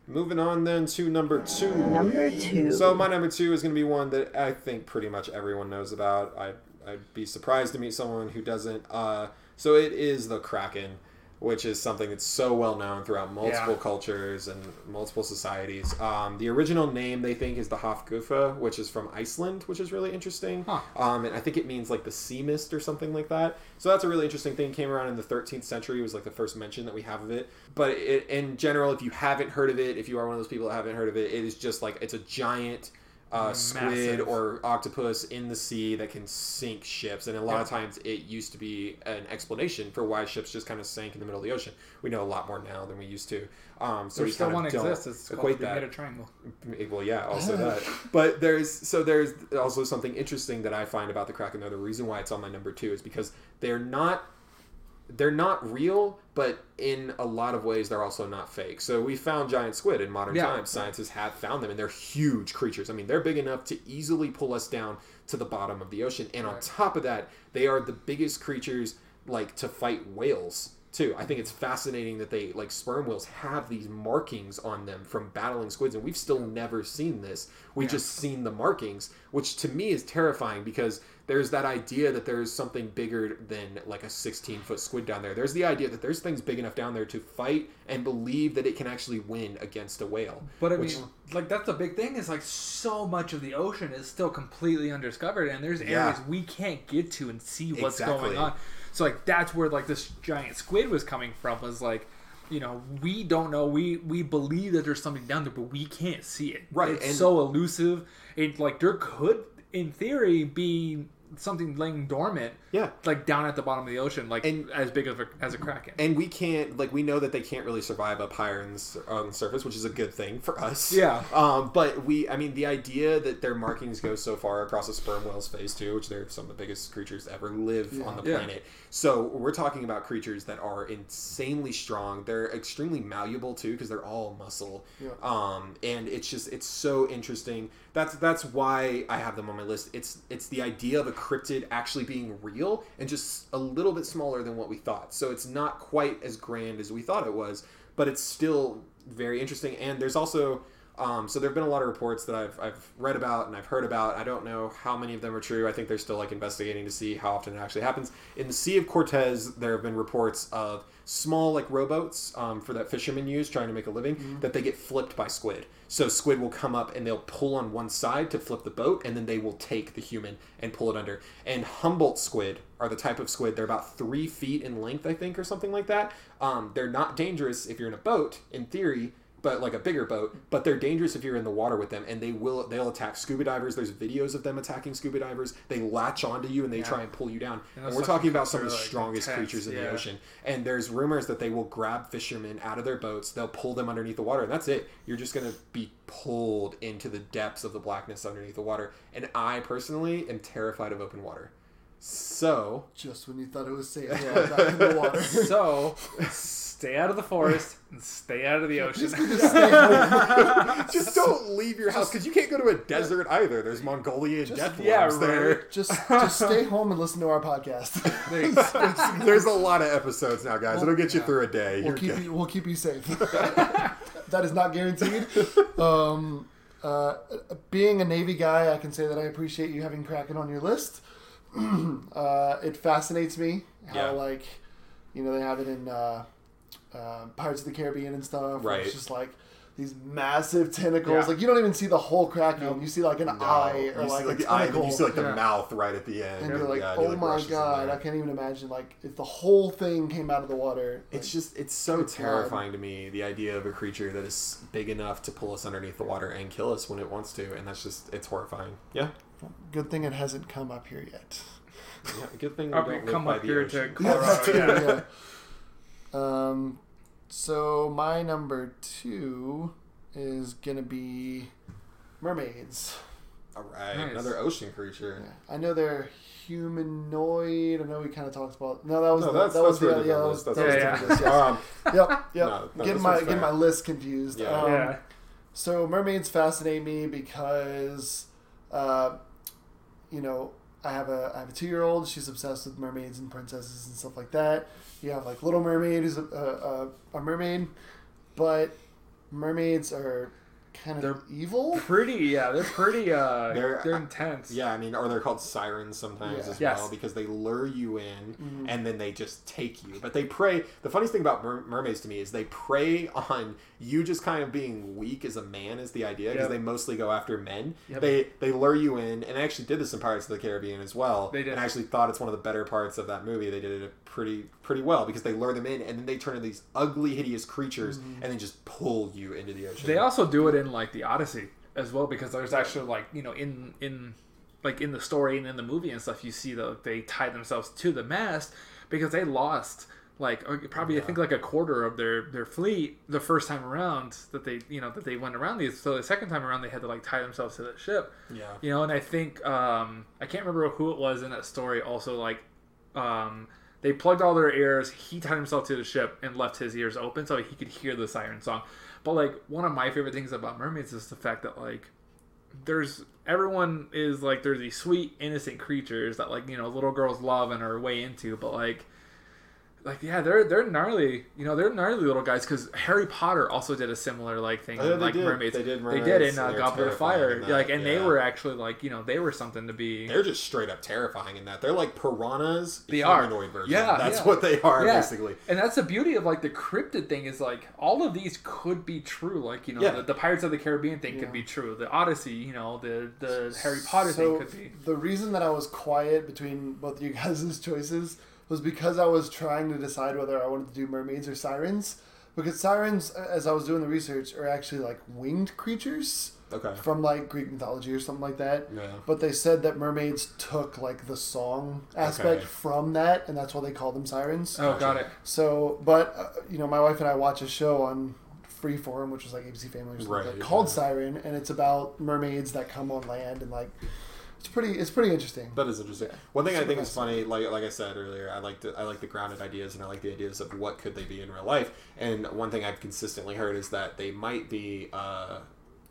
moving on then to number two. Number two. So my number two is going to be one that I think pretty much everyone knows about. I I'd be surprised to meet someone who doesn't. Uh, so it is the Kraken, which is something that's so well known throughout multiple Yeah. cultures and multiple societies. Um, the original name they think is the Hafgufa, which is from Iceland, which is really interesting. Huh. Um, and I think it means like the sea mist or something like that. So that's a really interesting thing. Came around in the 13th century. It was like the first mention that we have of it. But it, in general, if you haven't heard of it, if you are one of those people that haven't heard of it, it is just like it's a giant uh, squid or octopus in the sea that can sink ships. And a lot of times it used to be an explanation for why ships just kind of sank in the middle of the ocean. We know a lot more now than we used to. Um, so we There's still kind one exists. It's called equate the that. Bermuda Triangle. Well, yeah, also that. But there's so there's also something interesting that I find about the Kraken. Though the reason why it's on my number two is because they're not they're not real, but in a lot of ways they're also not fake. So we found giant squid in modern Yeah. times. Scientists have found them, and they're huge creatures. I mean, they're big enough to easily pull us down to the bottom of the ocean. And on top of that, they are the biggest creatures like to fight whales too. I think it's fascinating that they like sperm whales have these markings on them from battling squids, and we've still never seen this. We Yeah. just seen the markings, which to me is terrifying because there's that idea that there's something bigger than like a 16 foot squid down there. There's the idea that there's things big enough down there to fight and believe that it can actually win against a whale. But I which- mean, like that's the big thing is like so much of the ocean is still completely undiscovered, and there's Yeah. areas we can't get to and see what's Exactly. going on. So like that's where like this giant squid was coming from. Was like, you know, we don't know. We we believe that there's something down there, but we can't see it. Right, It's and- so elusive. It like there could, in theory, be something laying dormant. Yeah. Like down at the bottom of the ocean, like And- as big as a, as a kraken. and we can't like we know that they can't really survive up higher in the, on the surface, which is a good thing for us. Yeah. Um, but we, I mean, the idea that their markings go so far across a sperm whale's face too, which they're some of the biggest creatures ever live on the Yeah. planet. So we're talking about creatures that are insanely strong. They're extremely malleable too because they're all muscle. Yeah. Um, and it's just it's so interesting. That's that's why I have them on my list. It's it's the idea of a cryptid actually being real and just a little bit smaller than what we thought. So it's not quite as grand as we thought it was, but it's still very interesting. And there's also um, so there have been a lot of reports that I've, I've read about and I've heard about. I don't know how many of them are true. I think they're still like investigating to see how often it actually happens. In the Sea of Cortez, there have been reports of small like rowboats um, for that fishermen use trying to make a living that they get flipped by squid. So squid will come up and they'll pull on one side to flip the boat, and then they will take the human and pull it under. And Humboldt squid are the type of squid. They're about three feet in length, I think, or something like that. Um, they're not dangerous if you're in a boat, in theory but like a bigger boat but they're dangerous if you're in the water with them and they will they'll attack scuba divers. There's videos of them attacking scuba divers. They latch onto you and they try and pull you down. And and, we're talking about some of the like, strongest intense, creatures in the ocean. And there's rumors that they will grab fishermen out of their boats. They'll pull them underneath the water and that's it. You're just to be pulled into the depths of the blackness underneath the water. And i personally am terrified of open water so Just when you thought it was safe, yeah, back in the water. So, stay out of the forest and stay out of the ocean. just don't leave your house because you can't go to a desert either there's mongolian death yeah, worms there just just stay home and listen to our podcast. There's a lot of episodes now, guys. It'll get you through a day. We'll keep you, we'll keep you safe. that is not guaranteed. Um, uh, being a Navy guy, I can say that I appreciate you having Kraken on your list. uh, it fascinates me how Yeah. like you know they have it in uh, uh, Pirates of the Caribbean and stuff. where Right. It's just like these massive tentacles. Yeah. Like you don't even see the whole kraken. Nope. You see like an No. eye or you like, see, like a the eye, and tentacle. then you see like the Yeah. mouth right at the end. and you're like, Yeah, and oh he, like, my god. I can't even imagine like if the whole thing came out of the water. It's like, just it's so Good terrifying to me the idea of a creature that is big enough to pull us underneath the water and kill us when it wants to, and that's just it's horrifying. Yeah, good thing it hasn't come up here yet. yeah good thing we I'll don't live come by up the here ocean. to Yeah, that's true, Colorado. Yeah. yeah. Um, so my number two is gonna be mermaids. All right, Nice. another ocean creature. Yeah. I know they're humanoid. I know we kind of talked about. No, that was No, the, that's- that was that's the for a yeah, that different was, list. that was That's- different list, yes. Um, Yep, yep. No, no, getting this my one's getting fair. my list confused. Yeah. Um, Yeah. So mermaids fascinate me because, uh, you know, I have a I have a two year old. She's obsessed with mermaids and princesses and stuff like that. You have like Little Mermaid, who's a, a, a mermaid, but mermaids are kind of They're evil. Pretty, yeah, they're pretty. Uh, They're- they're, intense. Yeah, I mean, or they're called sirens sometimes Yeah. as Yes. well because they lure you in Mhm. and then they just take you. But they prey. The funniest thing about mer- mermaids to me is they prey on you just kind of being weak as a man is the idea because Yep. they mostly go after men. Yep. They they lure you in and they actually did this in Pirates of the Caribbean as well. They did. And I actually thought it's one of the better parts of that movie. They did it pretty pretty well because they lure them in and then they turn into these ugly, hideous creatures Mm-hmm. and then just pull you into the ocean. They also do it in like the Odyssey as well because there's actually like you know in in like in the story and in the movie and stuff you see that they tie themselves to the mast because they lost like or probably I think like a quarter of their their fleet the first time around that they you know that they went around these so the second time around they had to like tie themselves to the ship yeah. you know and I think um I can't remember who it was in that story also like um they plugged all their ears. He tied himself to the ship and left his ears open so he could hear the siren song. But like one of my favorite things about mermaids is the fact that like there's everyone is like there's these sweet innocent creatures that like you know little girls love and are way into but like like yeah they're they're gnarly you know they're gnarly little guys because harry potter also did a similar like thing Oh, yeah, with, they like did. mermaids They did they did in and uh, goblet of terrifying fire that, like and they were actually like you know they were something to be They're just straight up terrifying in that. They're like piranhas, They are. version. Yeah, that's yeah. what they are Yeah. basically. And that's the beauty of like the cryptid thing is like all of these could be true. Like you know Yeah. the, the Pirates of the Caribbean thing Yeah. could be true. The Odyssey, you know, the the Harry Potter so thing could be. the reason that I was quiet between both you guys' choices was because I was trying to decide whether I wanted to do mermaids or sirens. Because sirens, as I was doing the research, are actually like winged creatures Okay. from like Greek mythology or something like that. Yeah. But they said that mermaids took like the song aspect Okay. from that, and that's why they call them sirens. Oh, got it. So, but uh, you know, my wife and I watch a show on Freeform, which is like ABC Family or something like Right, that, called yeah. Siren, and it's about mermaids that come on land, and like it's pretty, it's pretty interesting. That is interesting. Yeah. One thing I Super think is funny, like like I said earlier, I like the I like the grounded ideas and I like the ideas of what could they be in real life. And one thing I've consistently heard is that they might be uh,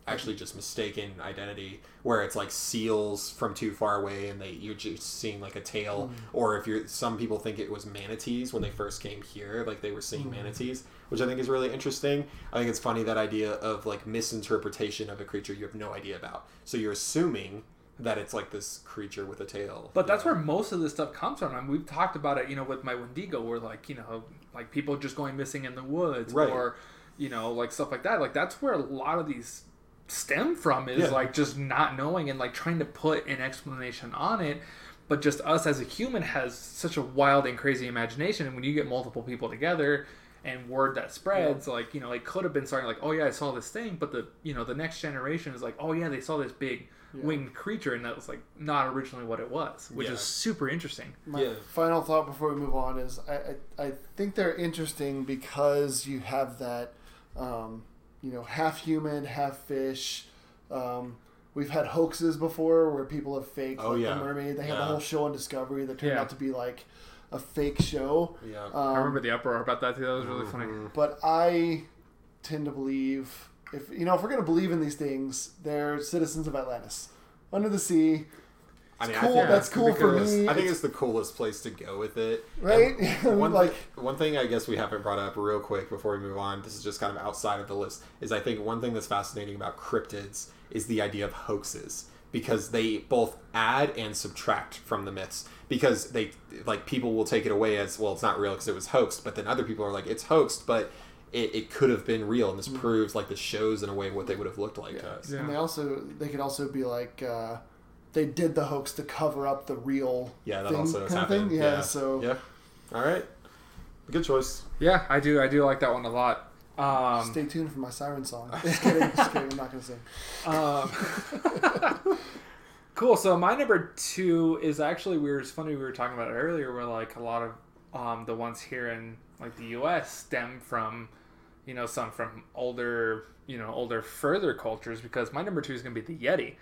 actually just mistaken identity, where it's like seals from too far away and they you're just seeing like a tail, or if you're some people think it was manatees when they first came here, like they were seeing manatees, which I think is really interesting. I think it's funny that idea of like misinterpretation of a creature you have no idea about. So you're assuming that it's like this creature with a tail. But that's where most of this stuff comes from. I mean, we've talked about it, you know, with my Wendigo, where like you know, like people just going missing in the woods, Right. or you know, like stuff like that. Like that's where a lot of these stem from is Yeah. like just not knowing and like trying to put an explanation on it. But just us as a human has such a wild and crazy imagination, and when you get multiple people together and word that spreads, like you know, it could have been starting like, oh yeah, I saw this thing, but the you know the next generation is like, oh yeah, they saw this big winged creature, and that was like not originally what it was, which Yeah. is super interesting. My Yeah. final thought before we move on is I, I, I think they're interesting because you have that, um, you know, half human, half fish. Um, we've had hoaxes before where people have faked Oh, like yeah. the mermaid. They had Yeah. the whole show on Discovery that turned Yeah. out to be like a fake show. Yeah. Um, I remember the uproar about that too. That was really funny. But I tend to believe if you know if we're gonna believe in these things, they're citizens of Atlantis, under the sea. I mean, cool. I think, that's cool for me. I think It's- the coolest place to go with it. Right? One Like- one thing I guess we haven't brought up real quick before we move on. This is just kind of outside of the list. Is I think one thing that's fascinating about cryptids is the idea of hoaxes because they both add and subtract from the myths because they like people will take it away as well it's not real because it was hoaxed but then other people are like it's hoaxed but it, it could have been real, and this proves like the shows in a way what they would have looked like to us. Yeah. And they also they could also be like uh, they did the hoax to cover up the real Yeah, that thing, also has kind of happened. thing. Yeah, so yeah. All right, good choice. Yeah, I do. I do like that one a lot. Um, stay tuned for my siren song. Just kidding, just kidding. I'm not gonna sing. Um, cool. So my number two is actually we were. It's funny we were talking about it earlier. Where like a lot of um, the ones here in like the U.S. stem from, you know, some from older, you know, older further cultures. Because my number two is going to be the Yeti,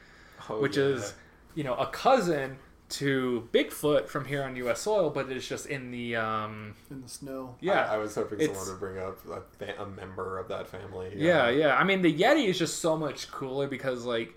Oh, which yeah. is, you know, a cousin to Bigfoot from here on U.S. soil, but it's just in the um, In the snow. yeah. I, I was hoping It's- someone would bring up a, fa- a member of that family. Yeah, yeah. I mean, the Yeti is just so much cooler because like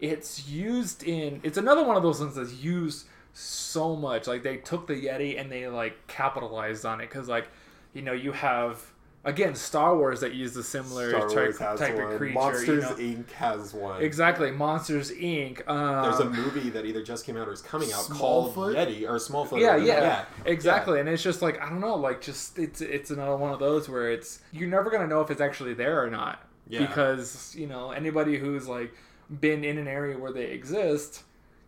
it's used in. It's another one of those ones that's used so much. Like they took the Yeti and they like capitalized on it because like you know you have again Star Wars that used a similar type, type of creature. Monsters you know? Inc. has one. Exactly, Monsters Inc. Um, There's a movie that either just came out or is coming out called Yeti or Smallfoot. yeah, or- yeah, exactly. And it's just like I don't know, like just it's it's another one of those where it's you're never gonna know if it's actually there or not Yeah. because you know anybody who's like been in an area where they exist,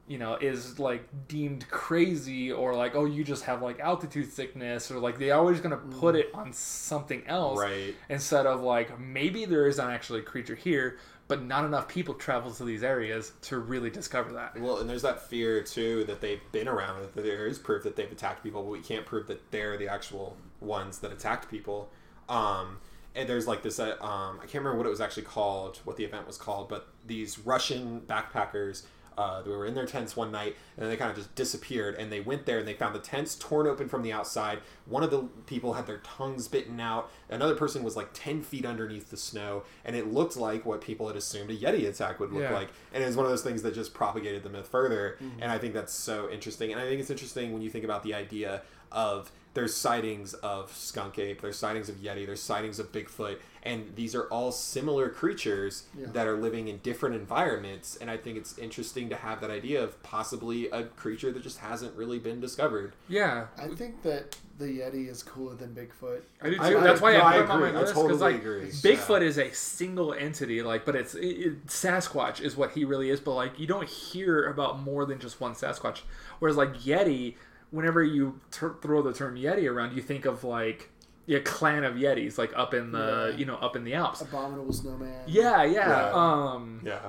you know, is like deemed crazy or like oh you just have like altitude sickness or like they always gonna put it on something else Right. instead of like maybe there is not actually a creature here. But not enough people travel to these areas to really discover that. Well, and there's that fear too that they've been around. That there is proof that they've attacked people, but we can't prove that they're the actual ones that attacked people. Um, and there's like this. Uh, um, I can't remember what it was actually called, what the event was called, but these Russian backpackers. Uh, they were in their tents one night and then they kind of just disappeared and they went there and they found the tents torn open from the outside. One of the people had their tongues bitten out. Another person was like 10 feet underneath the snow and it looked like what people had assumed a yeti attack would look Yeah. like. And it was one of those things that just propagated the myth further and i think that's so interesting. And i think it's interesting when you think about the idea of there's sightings of skunk ape there's sightings of yeti there's sightings of bigfoot and these are all similar creatures Yeah. that are living in different environments and i think it's interesting to have that idea of possibly a creature that just hasn't really been discovered Yeah, I think that the Yeti is cooler than Bigfoot. I do too. I- I- That's why no, I I put him on my agree. I list because totally like agree. Bigfoot Yeah. is a single entity, like, but it's it, it, Sasquatch is what he really is. But like, you don't hear about more than just one Sasquatch. Whereas like Yeti, whenever you ter- throw the term Yeti around, you think of like a clan of Yetis, like up in the Yeah. you know up in the Alps. Abominable Snowman. Yeah, yeah. Yeah. Um, yeah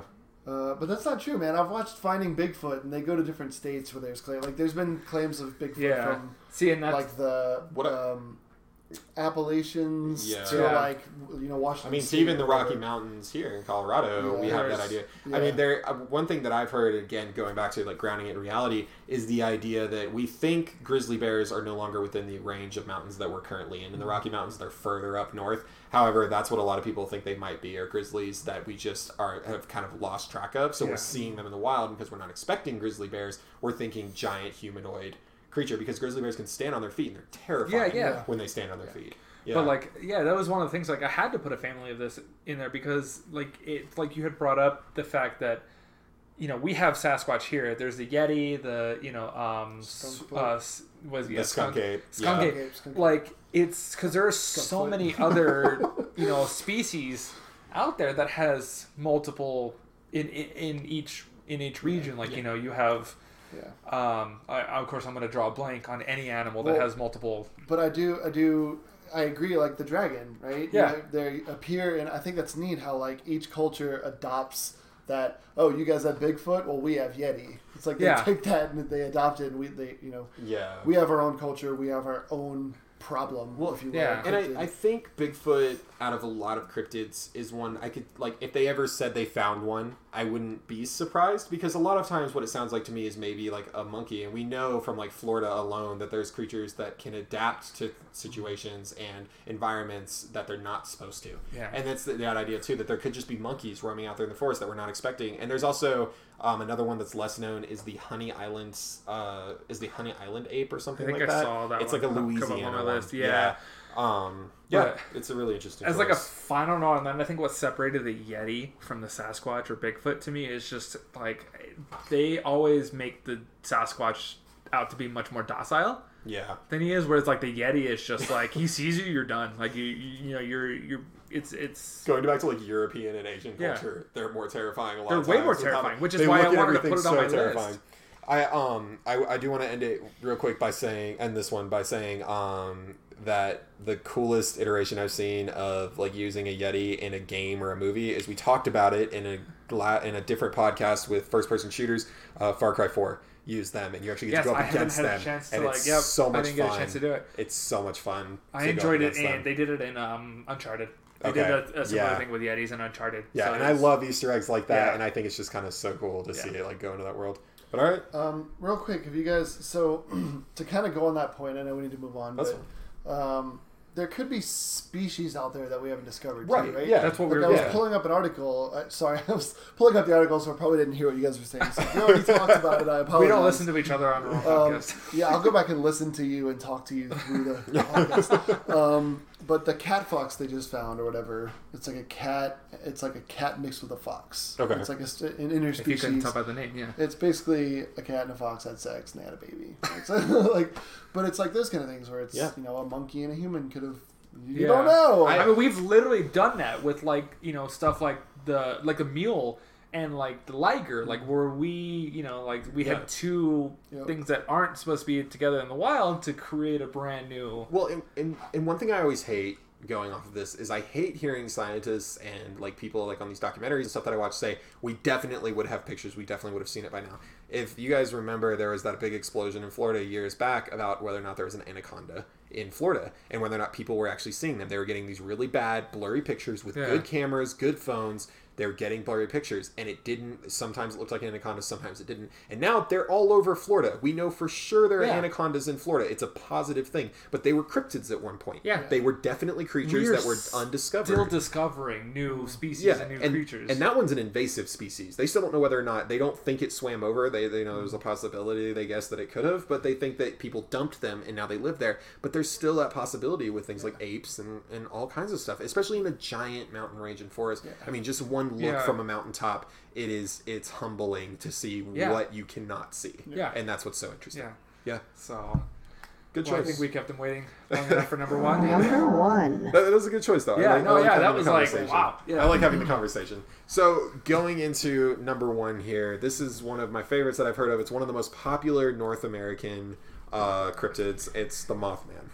Uh, but that's not true, man. I've watched Finding Bigfoot, and they go to different states where there's claim. Like, there's been claims of Bigfoot yeah. from See, and that's like the What a- um, Appalachians Yeah. to Yeah. like you know Washington. I mean, State even the Rocky whatever. Mountains here in Colorado, Yeah. we have that idea. yeah. I mean, there uh, one thing that I've heard again, going back to like grounding it in reality, is the idea that we think grizzly bears are no longer within the range of mountains that we're currently in. In the Rocky Mountains, they're further up north. However, that's what a lot of people think they might be, are grizzlies that we just are have kind of lost track of. So Yeah. we're seeing them in the wild because we're not expecting grizzly bears. We're thinking giant humanoid creature because grizzly bears can stand on their feet and they're terrifying Yeah, yeah. when they stand on their feet. Yeah. But like, yeah, that was one of the things. Like, I had to put a family of this in there because, like, it like you had brought up the fact that, you know, we have Sasquatch here. There's the Yeti, the you know, um, s- uh, s- was the yeah, skunk ape. skunk yeah. ape. Skunk ape. Like, it's because there are so Skunkfoot. many other you know species out there that has multiple in in, in each in each region. Like, you know, you have. Yeah. Um, I, of course, I'm going to draw a blank on any animal that has multiple. But I do, I do, I agree. Like the dragon, right? Yeah. You know, they appear, and I think that's neat how like each culture adopts that. Oh, you guys have Bigfoot. Well, we have Yeti. It's like they Yeah. take that and they adopt it, and we, they, you know, Yeah. we have our own culture. We have our own problem. Well, if you will. yeah. And. I, I think Bigfoot, out of a lot of cryptids, is one I could like. If they ever said they found one, I wouldn't be surprised because a lot of times what it sounds like to me is maybe like a monkey, and we know from like Florida alone that there's creatures that can adapt to situations and environments that they're not supposed to. Yeah. And that's the, that idea too that there could just be monkeys roaming out there in the forest that we're not expecting. And there's also um, another one that's less known is the Honey Islands. Uh, is the Honey Island ape or something I think like I that? saw that It's one like a come up on Louisiana list, one. yeah. Um, yeah, But- it's a really interesting. As like a final note, and then I think what separated the Yeti from the Sasquatch or Bigfoot to me is just like they always make the Sasquatch out to be much more docile. Yeah. than he is. Whereas like the Yeti is just like he sees you, you're done. Like you, you, you know, you're you're. It's it's. Going back to like European and Asian Yeah. culture, they're more terrifying. A lot They're way more terrifying, which is why I wanted to put it on my list. I um I, I do want to end it real quick by saying end this one by saying um that the coolest iteration I've seen of like using a Yeti in a game or a movie is we talked about it in a in a different podcast with first person shooters. Uh, Far Cry Four use them and you actually get Yes, to go up I against them and like, it's yep, so I much didn't get a fun. chance to do it. It's so much fun. I enjoyed it, against them. and they did it in um, Uncharted. They Okay. did a, a similar Yeah. thing with Yetis and Uncharted. Yeah, So and I love Easter eggs like that, Yeah. and I think it's just kind of so cool to see it like go into that world. But all right, Um, real quick, if you guys, so to kind of go on that point, I know we need to move on, That's but um, there could be species out there that we haven't discovered, Right, Too, right? yeah. That's what we Like were. I was yeah. pulling up an article. Uh, sorry, I was pulling up the article, so I probably didn't hear what you guys were saying. So you already talked about it. I apologize. We don't listen to each other on our Um, podcast. yeah, I'll go back and listen to you and talk to you through the podcast. Um, but the cat fox they just found, or whatever, it's like a cat. It's like a cat mixed with a fox. Okay. It's like a, st- an If you couldn't interspecies. tell by the name, yeah. It's basically a cat and a fox had sex and they had a baby. It's like, but it's like those kind of things where it's Yeah. you know a monkey and a human could have. You Yeah. don't know. I mean, we've literally done that with like you know stuff like the like a mule and like the liger, like mm-hmm. where we you know like we Yeah. had two Yep. things that aren't supposed to be together in the wild to create a brand new. Well, and, and, and one thing I always hate going off of this is I hate hearing scientists and like people like on these documentaries and stuff that I watch say we definitely would have pictures, we definitely would have seen it by now. If you guys remember, there was that big explosion in Florida years back about whether or not there was an anaconda in Florida and whether or not people were actually seeing them. They were getting these really bad, blurry pictures with Yeah. good cameras, good phones. They were getting blurry pictures, and it didn't. Sometimes it looked like an anaconda, sometimes it didn't. And now they're all over Florida. We know for sure there are Yeah. anacondas in Florida. It's a positive thing. But they were cryptids at one point. Yeah. They were definitely creatures We're that were undiscovered. Still discovering new species yeah, and new and, creatures. and that one's an invasive species. They still don't know whether or not they don't think it swam over. They, they know there's a possibility. They guess that it could have, but they think that people dumped them and now they live there. But there's still that possibility with things like apes and, and all kinds of stuff, especially in a giant mountain range and forest. I mean, just one look Yeah. from a mountaintop, it is it's humbling to see Yeah. what you cannot see. Yeah. and that's what's so interesting. yeah. Yeah, So good well, I think we kept them waiting long enough for number one. Number one. That, that was a good choice, though. I Yeah, like- no, I like yeah, having that the was like, conversation. wow, yeah. I like having the conversation. So, going into number one here, this is one of my favorites that I've heard of. It's one of the most popular North American uh, cryptids. It's the Mothman.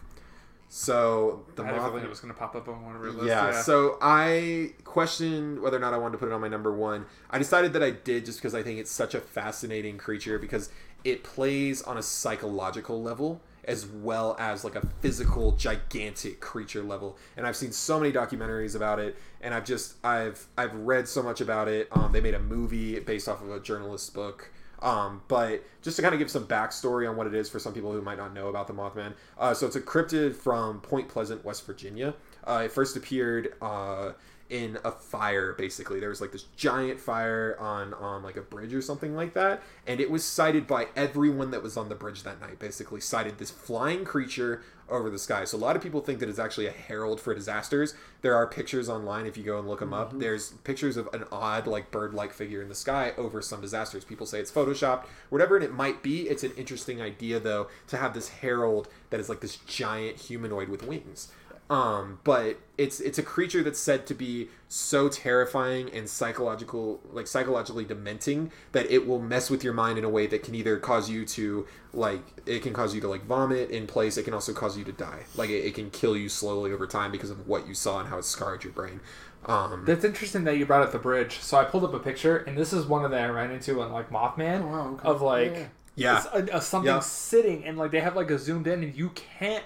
So, the I had a it was going to pop up on one of our lists. Yeah, so I questioned whether or not I wanted to put it on my number one. I decided that I did just because I think it's such a fascinating creature because it plays on a psychological level as well as like a physical gigantic creature level and i've seen so many documentaries about it and i've just i've i've read so much about it um, they made a movie based off of a journalist's book um, but just to kind of give some backstory on what it is for some people who might not know about the Mothman. Uh, so it's a cryptid from Point Pleasant, West Virginia. Uh, it first appeared uh, in a fire, basically. There was like this giant fire on, on like a bridge or something like that. And it was sighted by everyone that was on the bridge that night, basically. Sighted this flying creature over the sky. So a lot of people think that it's actually a herald for disasters. There are pictures online if you go and look them up. Mm-hmm. There's pictures of an odd like bird-like figure in the sky over some disasters. People say it's photoshopped, whatever it might be. It's an interesting idea though to have this herald that is like this giant humanoid with wings. Um, but it's it's a creature that's said to be so terrifying and psychological like psychologically dementing that it will mess with your mind in a way that can either cause you to like it can cause you to like vomit in place it can also cause you to die like it, it can kill you slowly over time because of what you saw and how it scarred your brain um That's interesting that you brought up the bridge. So I pulled up a picture, and this is one of that I ran into on like Mothman Oh, wow, okay. of like Yeah. Yeah. a, a something Yeah. sitting, and like they have like a zoomed in, and you can't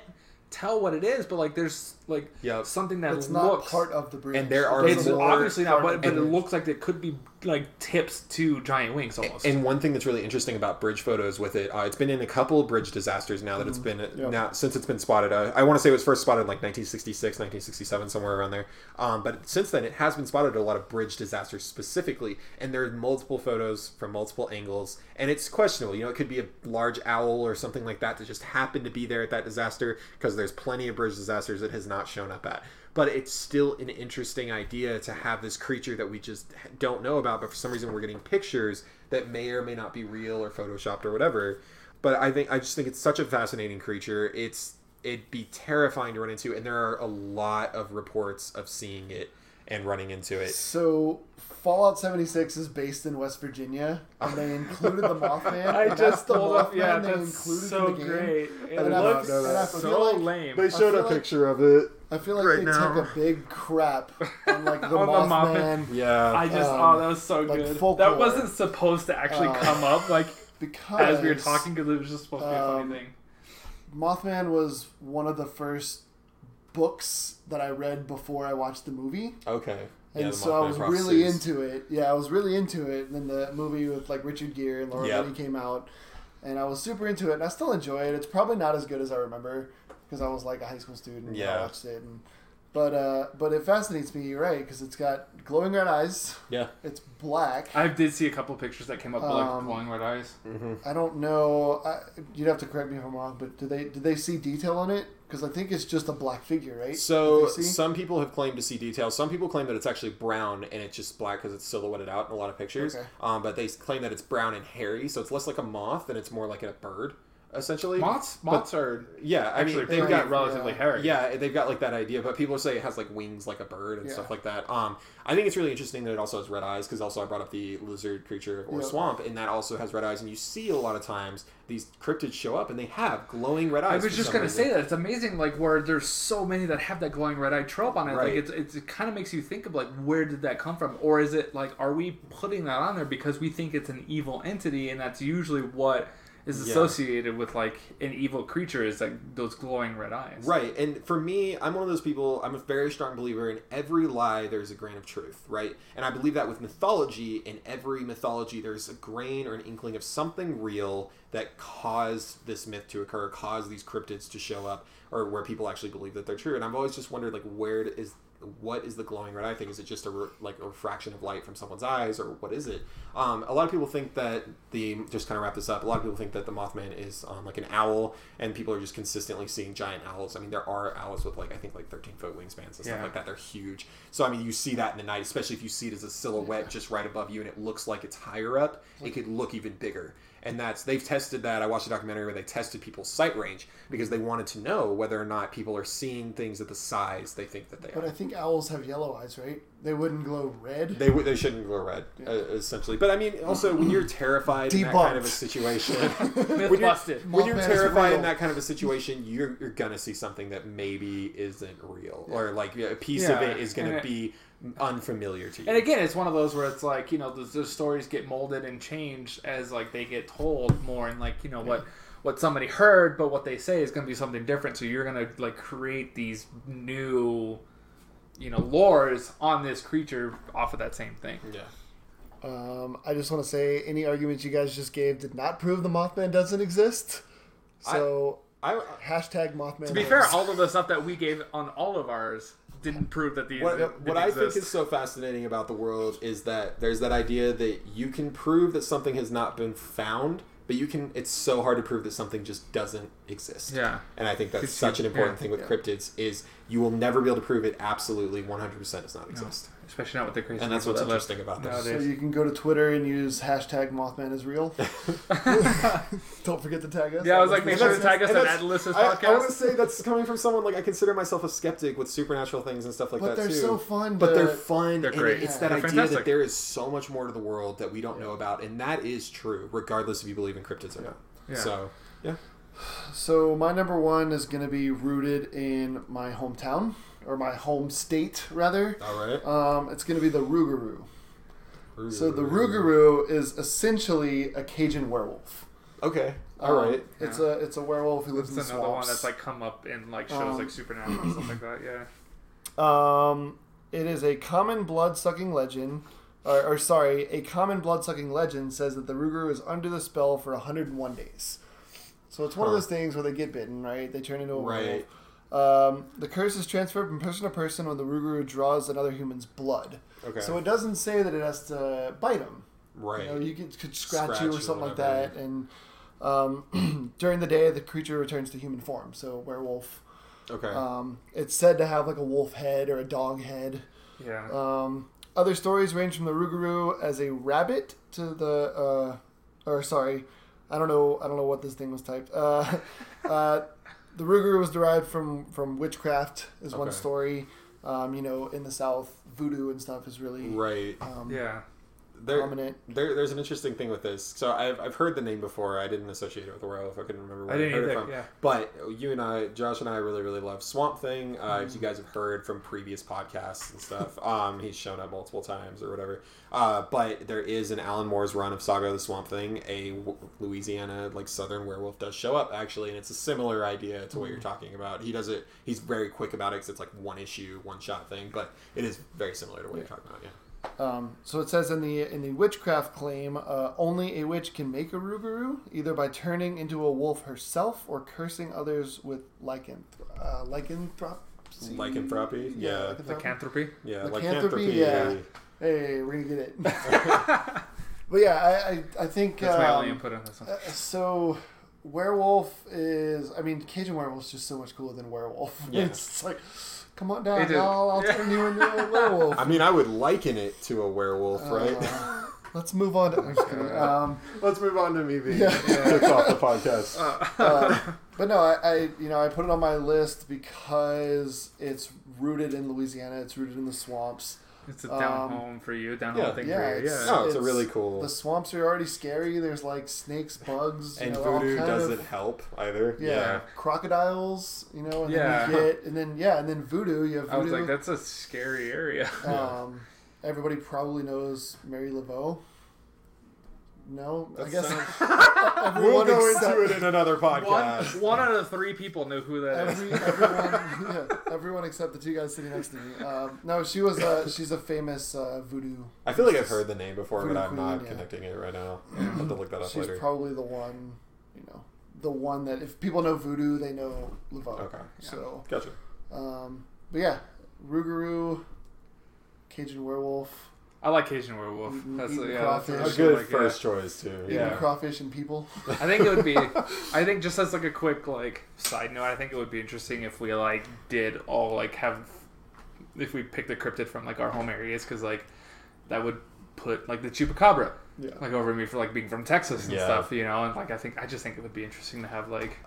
tell what it is, but like there's like Yeah. something that It's not part of the bridge. And there are it's obviously not, but, but it looks like it could be like tips to giant wings almost. And one thing that's really interesting about bridge photos with it, uh, it's been in a couple of bridge disasters now that it's been Yeah. now since it's been spotted. Uh, I want to say it was first spotted in like 1966, 1967, somewhere around there. Um, but since then, it has been spotted a lot of bridge disasters specifically, and there are multiple photos from multiple angles, and it's questionable. You know, it could be a large owl or something like that that just happened to be there at that disaster because there's plenty of bridge disasters it has not shown up at but it's still an interesting idea to have this creature that we just don't know about but for some reason we're getting pictures that may or may not be real or photoshopped or whatever but I think I just think it's such a fascinating creature. It's it'd be terrifying to run into, and there are a lot of reports of seeing it and running into it. So Fallout 76 is based in West Virginia, and they included the Mothman. I and just the pulled up. Yeah, they that's included so in the game. great. It And I looks don't know that. so like- lame. They showed a like- picture of it. I feel like Right they now. took a big crap on like the On the Mothman, Mothman. Yeah, I just um, oh that was so like good. folklore. That wasn't supposed to actually Uh, come up like because as we were talking because it was just supposed to be a um, funny thing. Mothman was one of the first books that I read before I watched the movie. okay. And yeah, the so I Mothman was really prophecies. into it. Yeah, I was really into it. And then the movie with like Richard Gere and Laura Yep. Linney came out, and I was super into it. And I still enjoy it. It's probably not as good as I remember because I was like a high school student. and I Yeah. watched it. And, but uh, but it fascinates me. You're right because it's got glowing red eyes. Yeah. It's black. I did see a couple pictures that came up with like um, glowing red eyes. I don't know. I, you'd have to correct me if I'm wrong, but do they did they see detail on it? Because I think it's just a black figure, right? So Did they see? some people have claimed to see details. Some people claim that it's actually brown and it's just black because it's silhouetted out in a lot of pictures. Okay. Um, but they claim that it's brown and hairy, so it's less like a moth and it's more like a bird, essentially. Moths, moths are Yeah, I mean they've got relatively yeah. hairy. yeah they've got like that idea, but people say it has like wings like a bird and Yeah. stuff like that. Um, I think it's really interesting that it also has red eyes because also I brought up the lizard creature or Yep. swamp, and that also has red eyes. And you see a lot of times these cryptids show up and they have glowing red eyes. I was just gonna reason. say that it's amazing, like where there's so many that have that glowing red eye trope on it. Right. Like it's, it's it kind of makes you think of like where did that come from, or is it like are we putting that on there because we think it's an evil entity, and that's usually what is Yeah. associated with like an evil creature is like those glowing red eyes. Right, and for me, I'm one of those people. I'm a very strong believer in every lie. There's a grain of truth, right? And I believe that with mythology, in every mythology, there's a grain or an inkling of something real that caused this myth to occur, caused these cryptids to show up, or where people actually believe that they're true. And I've always just wondered, like, where is what is the glowing red eye thing? Is it just a re- like a refraction of light from someone's eyes, or what is it? Um, a lot of people think that the just kind of wrap this up. A lot of people think that the Mothman is um, like an owl, and people are just consistently seeing giant owls. I mean, there are owls with like I think like thirteen foot wingspans and stuff Yeah. like that. They're huge. So I mean, you see that in the night, especially if you see it as a silhouette just right above you, and it looks like it's higher up. It could look even bigger. And that's they've tested that. I watched a documentary where they tested people's sight range because they wanted to know whether or not people are seeing things at the size they think that they But are. But I think owls have yellow eyes, right? They wouldn't glow red. They, would- they shouldn't glow red, uh, essentially. But I mean, also when you're terrified in that kind of a Debunked. situation, Myth when you're, busted. when you're terrified in that kind of a situation, you're, you're gonna see something that maybe isn't real, or like a piece of it is gonna and it- be unfamiliar to you. And again, it's one of those where it's like you know the, the stories get molded and changed as like they get told more, and like you know what what somebody heard, but what they say is going to be something different. So you're going to like create these new you know lores on this creature off of that same thing. yeah. Um, I just want to say any arguments you guys just gave did not prove the Mothman doesn't exist. So I, hashtag Mothman. To be fair, all of the stuff that we gave on all of ours didn't prove that these what, didn't what I think is so fascinating about the world is that there's that idea that you can prove that something has not been found, but you can. It's so hard to prove that something just doesn't exist. Yeah. and I think that's such an important yeah, thing with yeah. cryptids is you will never be able to prove it absolutely 100 percent does not exist, especially not with the crazy. and that's what's that interesting about this. nowadays. So you can go to Twitter and use hashtag Mothman is real. Don't forget to tag us. Yeah, I was like, make sure to tag us and on that's- Adlis's I, I want to say that's coming from someone like I consider myself a skeptic with supernatural things and stuff like But that But they're too. so fun. But to- they're fun. They're and great. It's Yeah. that They're idea fantastic. that there is so much more to the world that we don't know about, and that is true, regardless if you believe in cryptids or not. Yeah. So, yeah. So my number one is going to be rooted in my hometown or my home state rather. All right. Um, it's going to be the Rougarou. So the Rougarou is essentially a Cajun werewolf. Okay. All Um, right. It's a it's a werewolf who lives It's in another one that's like come up in like shows Um, like Supernatural and stuff like that. Yeah. Um, it is a common blood sucking legend, or, or sorry, a common blood sucking legend says that the Rougarou is under the spell for 101 days. So it's one of those things where they get bitten, right? They turn into a Right. werewolf. Um, the curse is transferred from person to person when the Rougarou draws another human's blood. Okay. So it doesn't say that it has to bite him. right. You know, you could, could scratch, Scratch you you or something like that, and um, during the day the creature returns to human form. So werewolf. okay. Um, it's said to have like a wolf head or a dog head. Yeah. Um, other stories range from the Rougarou as a rabbit to the, uh, or sorry, I don't know. I don't know what this thing was typed. Uh, uh, the Rougarou was derived from from witchcraft. Is one story. Um, you know, in the South, voodoo and stuff is really Right. um, Yeah. There, prominent. there, there's an interesting thing with this. So I've, I've heard the name before. I didn't associate it with the werewolf. I couldn't remember where I I, didn't heard it either, from. yeah. But you and I, Josh and I, really, really love Swamp Thing. Uh, Mm-hmm. As you guys have heard from previous podcasts and stuff, um, he's shown up multiple times or whatever. Uh, but there is an Alan Moore's run of Saga of the Swamp Thing. A w- Louisiana, like Southern werewolf, does show up actually, and it's a similar idea to what you're Mm-hmm. talking about. He does it. He's very quick about it because it's like one issue, one shot thing. But it is very similar to what you're talking about. Yeah. Um, so it says in the in the witchcraft claim, uh, only a witch can make a Rougarou, either by turning into a wolf herself or cursing others with lycanth- uh, lycanthropy. Lycanthropy? Yeah. lycanthropy. Lycanthropy. Yeah, Lycanthropy, lycanthropy. yeah. Hey, we're gonna get it. but yeah, I I, I think That's my only um, input on this one. uh, so. Werewolf is, I mean, Cajun werewolf is just so much cooler than werewolf. Yeah. it's like, come on down, is. I'll, turn you into a werewolf. I mean, I would liken it to a werewolf, right? Uh, let's move on to. I'm just kidding. Um, Let's move on to me being Yeah. kicked off the podcast. uh, but no, I, I you know I put it on my list because it's rooted in Louisiana. It's rooted in the swamps. It's a down um, home for you, down yeah, home thing yeah, for you. it's- Yeah. oh, it's, a really cool. The swamps are already scary. There's like snakes, bugs, you and know, voodoo doesn't of- help either. Yeah, Yeah. crocodiles. You know, and Yeah. then you get, and then yeah, and then voodoo. You have I was voodoo. like, that's a scary area. um, everybody probably knows Mary Laveau. No, I guess sounds- We'll go except- into it in another podcast. one out of three people knew who that is. Every, everyone, yeah, everyone except the two guys sitting next to me. Um, no, she was a she's a famous uh, voodoo. I feel like I've heard the name before, but I'm not queen, yeah. connecting it right now. I'll have to look that up She's later. probably the one, you know, the one that if people know voodoo, they know Laveau. Okay. So, Gotcha. um, but yeah, Rougarou, Cajun werewolf, I like Cajun werewolf. Eating- That's eating yeah, that's. A good like, first choice too. eating Yeah. crawfish and people. I think it would be. I think just as like a quick like side note, I think it would be interesting if we like did all like have if we picked the cryptid from like our home areas because like that would put like the chupacabra Yeah. like over me for like being from Texas and Yeah. stuff, you know, and like I think I just think it would be interesting to have like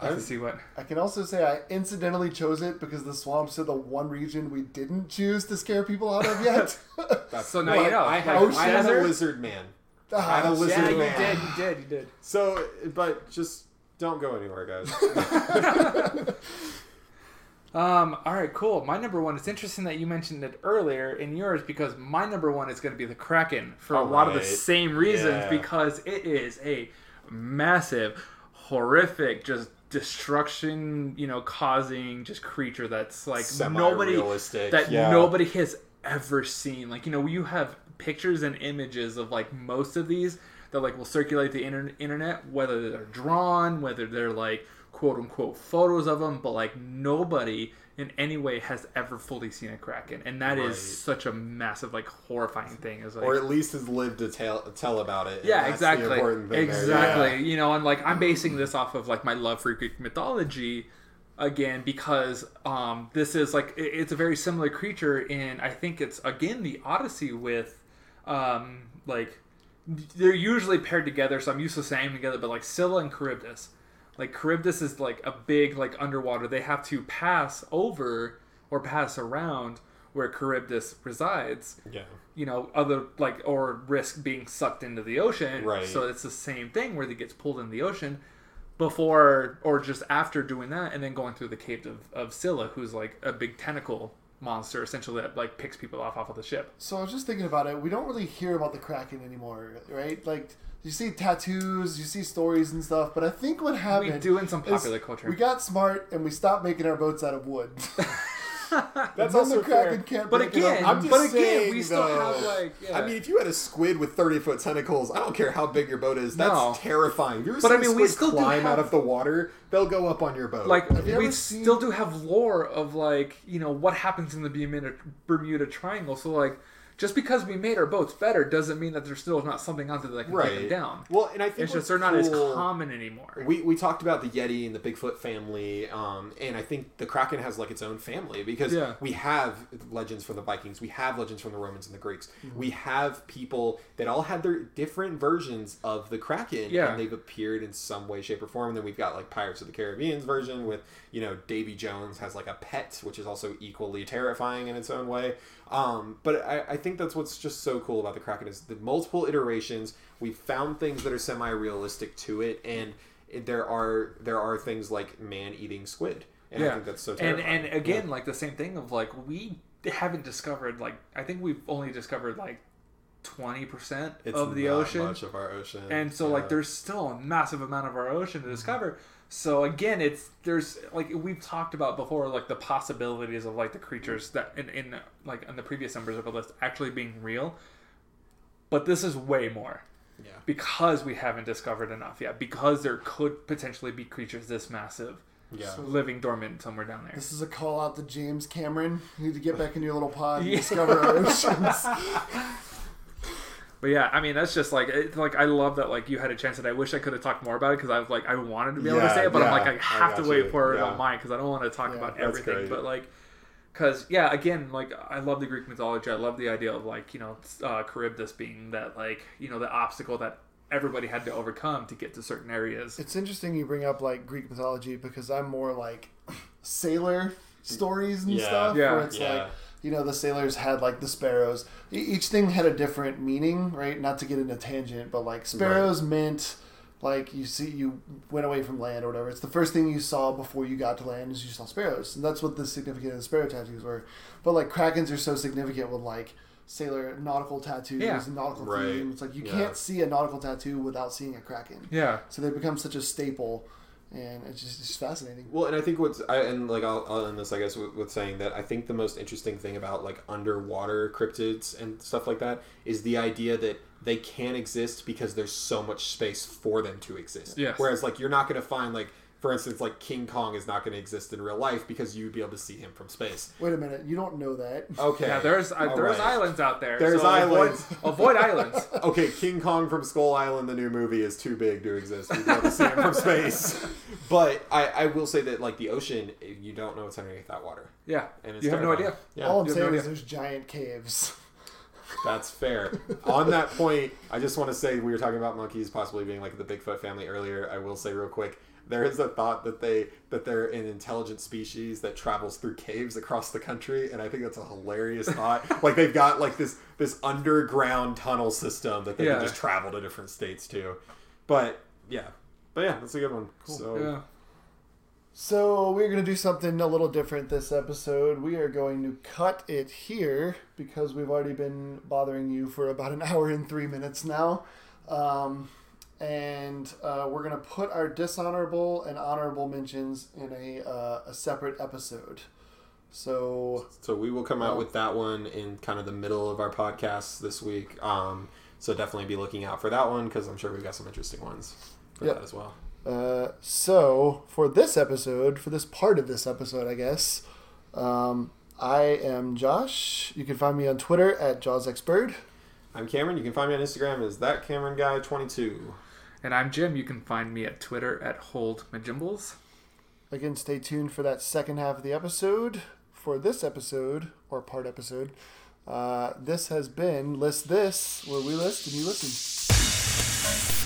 I- to see what I can also say I incidentally chose it because the swamps are the one region we didn't choose to scare people out of yet. That's- So now well, you know. I, Like, have, I am a desert? lizard man. Ah, I'm a lizard yeah, you did, you did, you did. So, but just don't go anywhere, guys. Um, all right, cool. My number one. It's interesting that you mentioned it earlier in yours because my number one is going to be the Kraken for a lot of the same reasons Yeah. because it is a massive, horrific, just destruction, you know, causing just creature that's like nobody that yeah. nobody has ever seen. Like you know, you have pictures and images of like most of these that like will circulate the inter- internet, whether they're drawn, whether they're like quote unquote photos of them, but like nobody in any way has ever fully seen a kraken, and that is Right. such a massive like horrifying thing. Is like or at least has lived to tell tell about it. yeah, exactly, important thing there. exactly. Yeah. You know, and like I'm basing this off of like my love for Greek mythology again because um this is like it- it's a very similar creature in I think it's again the Odyssey with um like they're usually paired together, so I'm used to saying them together, but like Scylla and Charybdis. Like Charybdis is like a big like underwater. They have to pass over or pass around where Charybdis resides Yeah. you know, other like or risk being sucked into the ocean. Right. So it's the same thing where he gets pulled in the ocean before or just after doing that and then going through the cave of, of Scylla, who's like a big tentacle monster essentially that like picks people off off of the ship. So I was just thinking about it. We don't really hear about the Kraken anymore, right? Like you see tattoos, you see stories and stuff, but I think what happened We do in some popular culture. We got smart and we stopped making our boats out of wood. That's then also the Kraken fair. can't But break it up again, I'm just but again, saying, we still though, have like yeah. I mean, if you had a squid with 30 foot tentacles, I don't care how big your boat is. That's No. terrifying. If you ever But I mean, we still climb have- out of the water, they'll go up on your boat. like you we seen- still do have lore of like you know what happens in the Bermuda, Bermuda Triangle. So like just because we made our boats better doesn't mean that there's still not something out there that can take them down. Well, and I think it's just they're not as common anymore. We, we talked about the Yeti and the Bigfoot family, um, and I think the Kraken has like its own family because Yeah. we have legends from the Vikings, we have legends from the Romans and the Greeks, Mm-hmm. we have people that all had their different versions of the Kraken, Yeah. and they've appeared in some way, shape, or form. And then we've got like Pirates of the Caribbean's version with you know Davy Jones has like a pet, which is also equally terrifying in its own way. Um, but I, I think that's what's just so cool about the Kraken is the multiple iterations. We've found things that are semi-realistic to it, and it, there are there are things like man-eating squid, and I think that's so and terrifying. and again, like the same thing of like we haven't discovered like I think we've only discovered like twenty percent of the ocean, much of our ocean, and so Yeah. like there's still a massive amount of our ocean to mm-hmm. discover. So again, it's there's like we've talked about before, like the possibilities of like the creatures that in in like in the previous numbers of the list actually being real, but this is way more yeah. because we haven't discovered enough yet. Because there could potentially be creatures this massive Yeah. living dormant somewhere down there. This is a call out to James Cameron. You need to get back in your little pod and Yeah. discover our oceans. But yeah, I mean that's just like it's like I love that like you had a chance and I wish I could have talked more about it because I was like I wanted to be able to say it, but I'm like I I have to wait you. for it Yeah. on mine because I don't want to talk Yeah, about everything. great. But like, because yeah, again, like I love the Greek mythology. I love the idea of like you know uh, Charybdis being that like you know the obstacle that everybody had to overcome to get to certain areas. It's interesting you bring up like Greek mythology because I'm more like sailor stories and Yeah. stuff. Yeah. Where it's Yeah. like, you know, the sailors had like the sparrows. E- Each thing had a different meaning, right? Not to get into tangent, but like sparrows meant like you see you went away from land or whatever. It's the first thing you saw before you got to land is you saw sparrows. And that's what the significance of the sparrow tattoos were. But like krakens are so significant with like sailor nautical tattoos Yeah. and nautical Right. theme. It's like you Yeah. can't see a nautical tattoo without seeing a kraken. Yeah, So they become such a staple, and it's just it's fascinating. Well, and I think what's I, and like I'll, I'll end this I guess with, with saying that I think the most interesting thing about like underwater cryptids and stuff like that is the idea that they can't exist because there's so much space for them to exist. Yes. Whereas like you're not going to find like for instance like King Kong is not going to exist in real life because you'd be able to see him from space. Wait a minute, you don't know that. Okay. yeah. There's uh, there's right. islands out there. There's so islands. Avoid, avoid islands. Okay, King Kong from Skull Island, the new movie, is too big to exist. We'd be able to see him from space. But I, I will say that, like the ocean, you don't know what's underneath that water, Yeah, and it's you have no idea. Yeah, All I'm you have no saying is there's giant caves. that's fair. On that point, I just want to say we were talking about monkeys possibly being like the Bigfoot family earlier. I will say real quick. There is a thought that they that they're an intelligent species that travels through caves across the country, and I think that's a hilarious thought. like they've got like this this underground tunnel system that they Yeah. can just travel to different states to. But yeah, but yeah, that's a good one. So Yeah. So we're gonna do something a little different this episode. We are going to cut it here because we've already been bothering you for about an hour and three minutes now. Um, and uh, we're gonna put our dishonorable and honorable mentions in a, uh, a separate episode. So So we will come out with that one in kind of the middle of our podcast this week. Um, so definitely be looking out for that one because I'm sure we've got some interesting ones for Yep. that as well. Uh, so for this episode, for this part of this episode, I guess, um, I am Josh. You can find me on Twitter at JawsXBird. I'm Cameron. You can find me on Instagram as that Cameron guy 22. And I'm Jim. You can find me at Twitter at Hold Majimbles. Again, stay tuned for that second half of the episode. For this episode, or part episode, uh, this has been List This, where we list and you listen.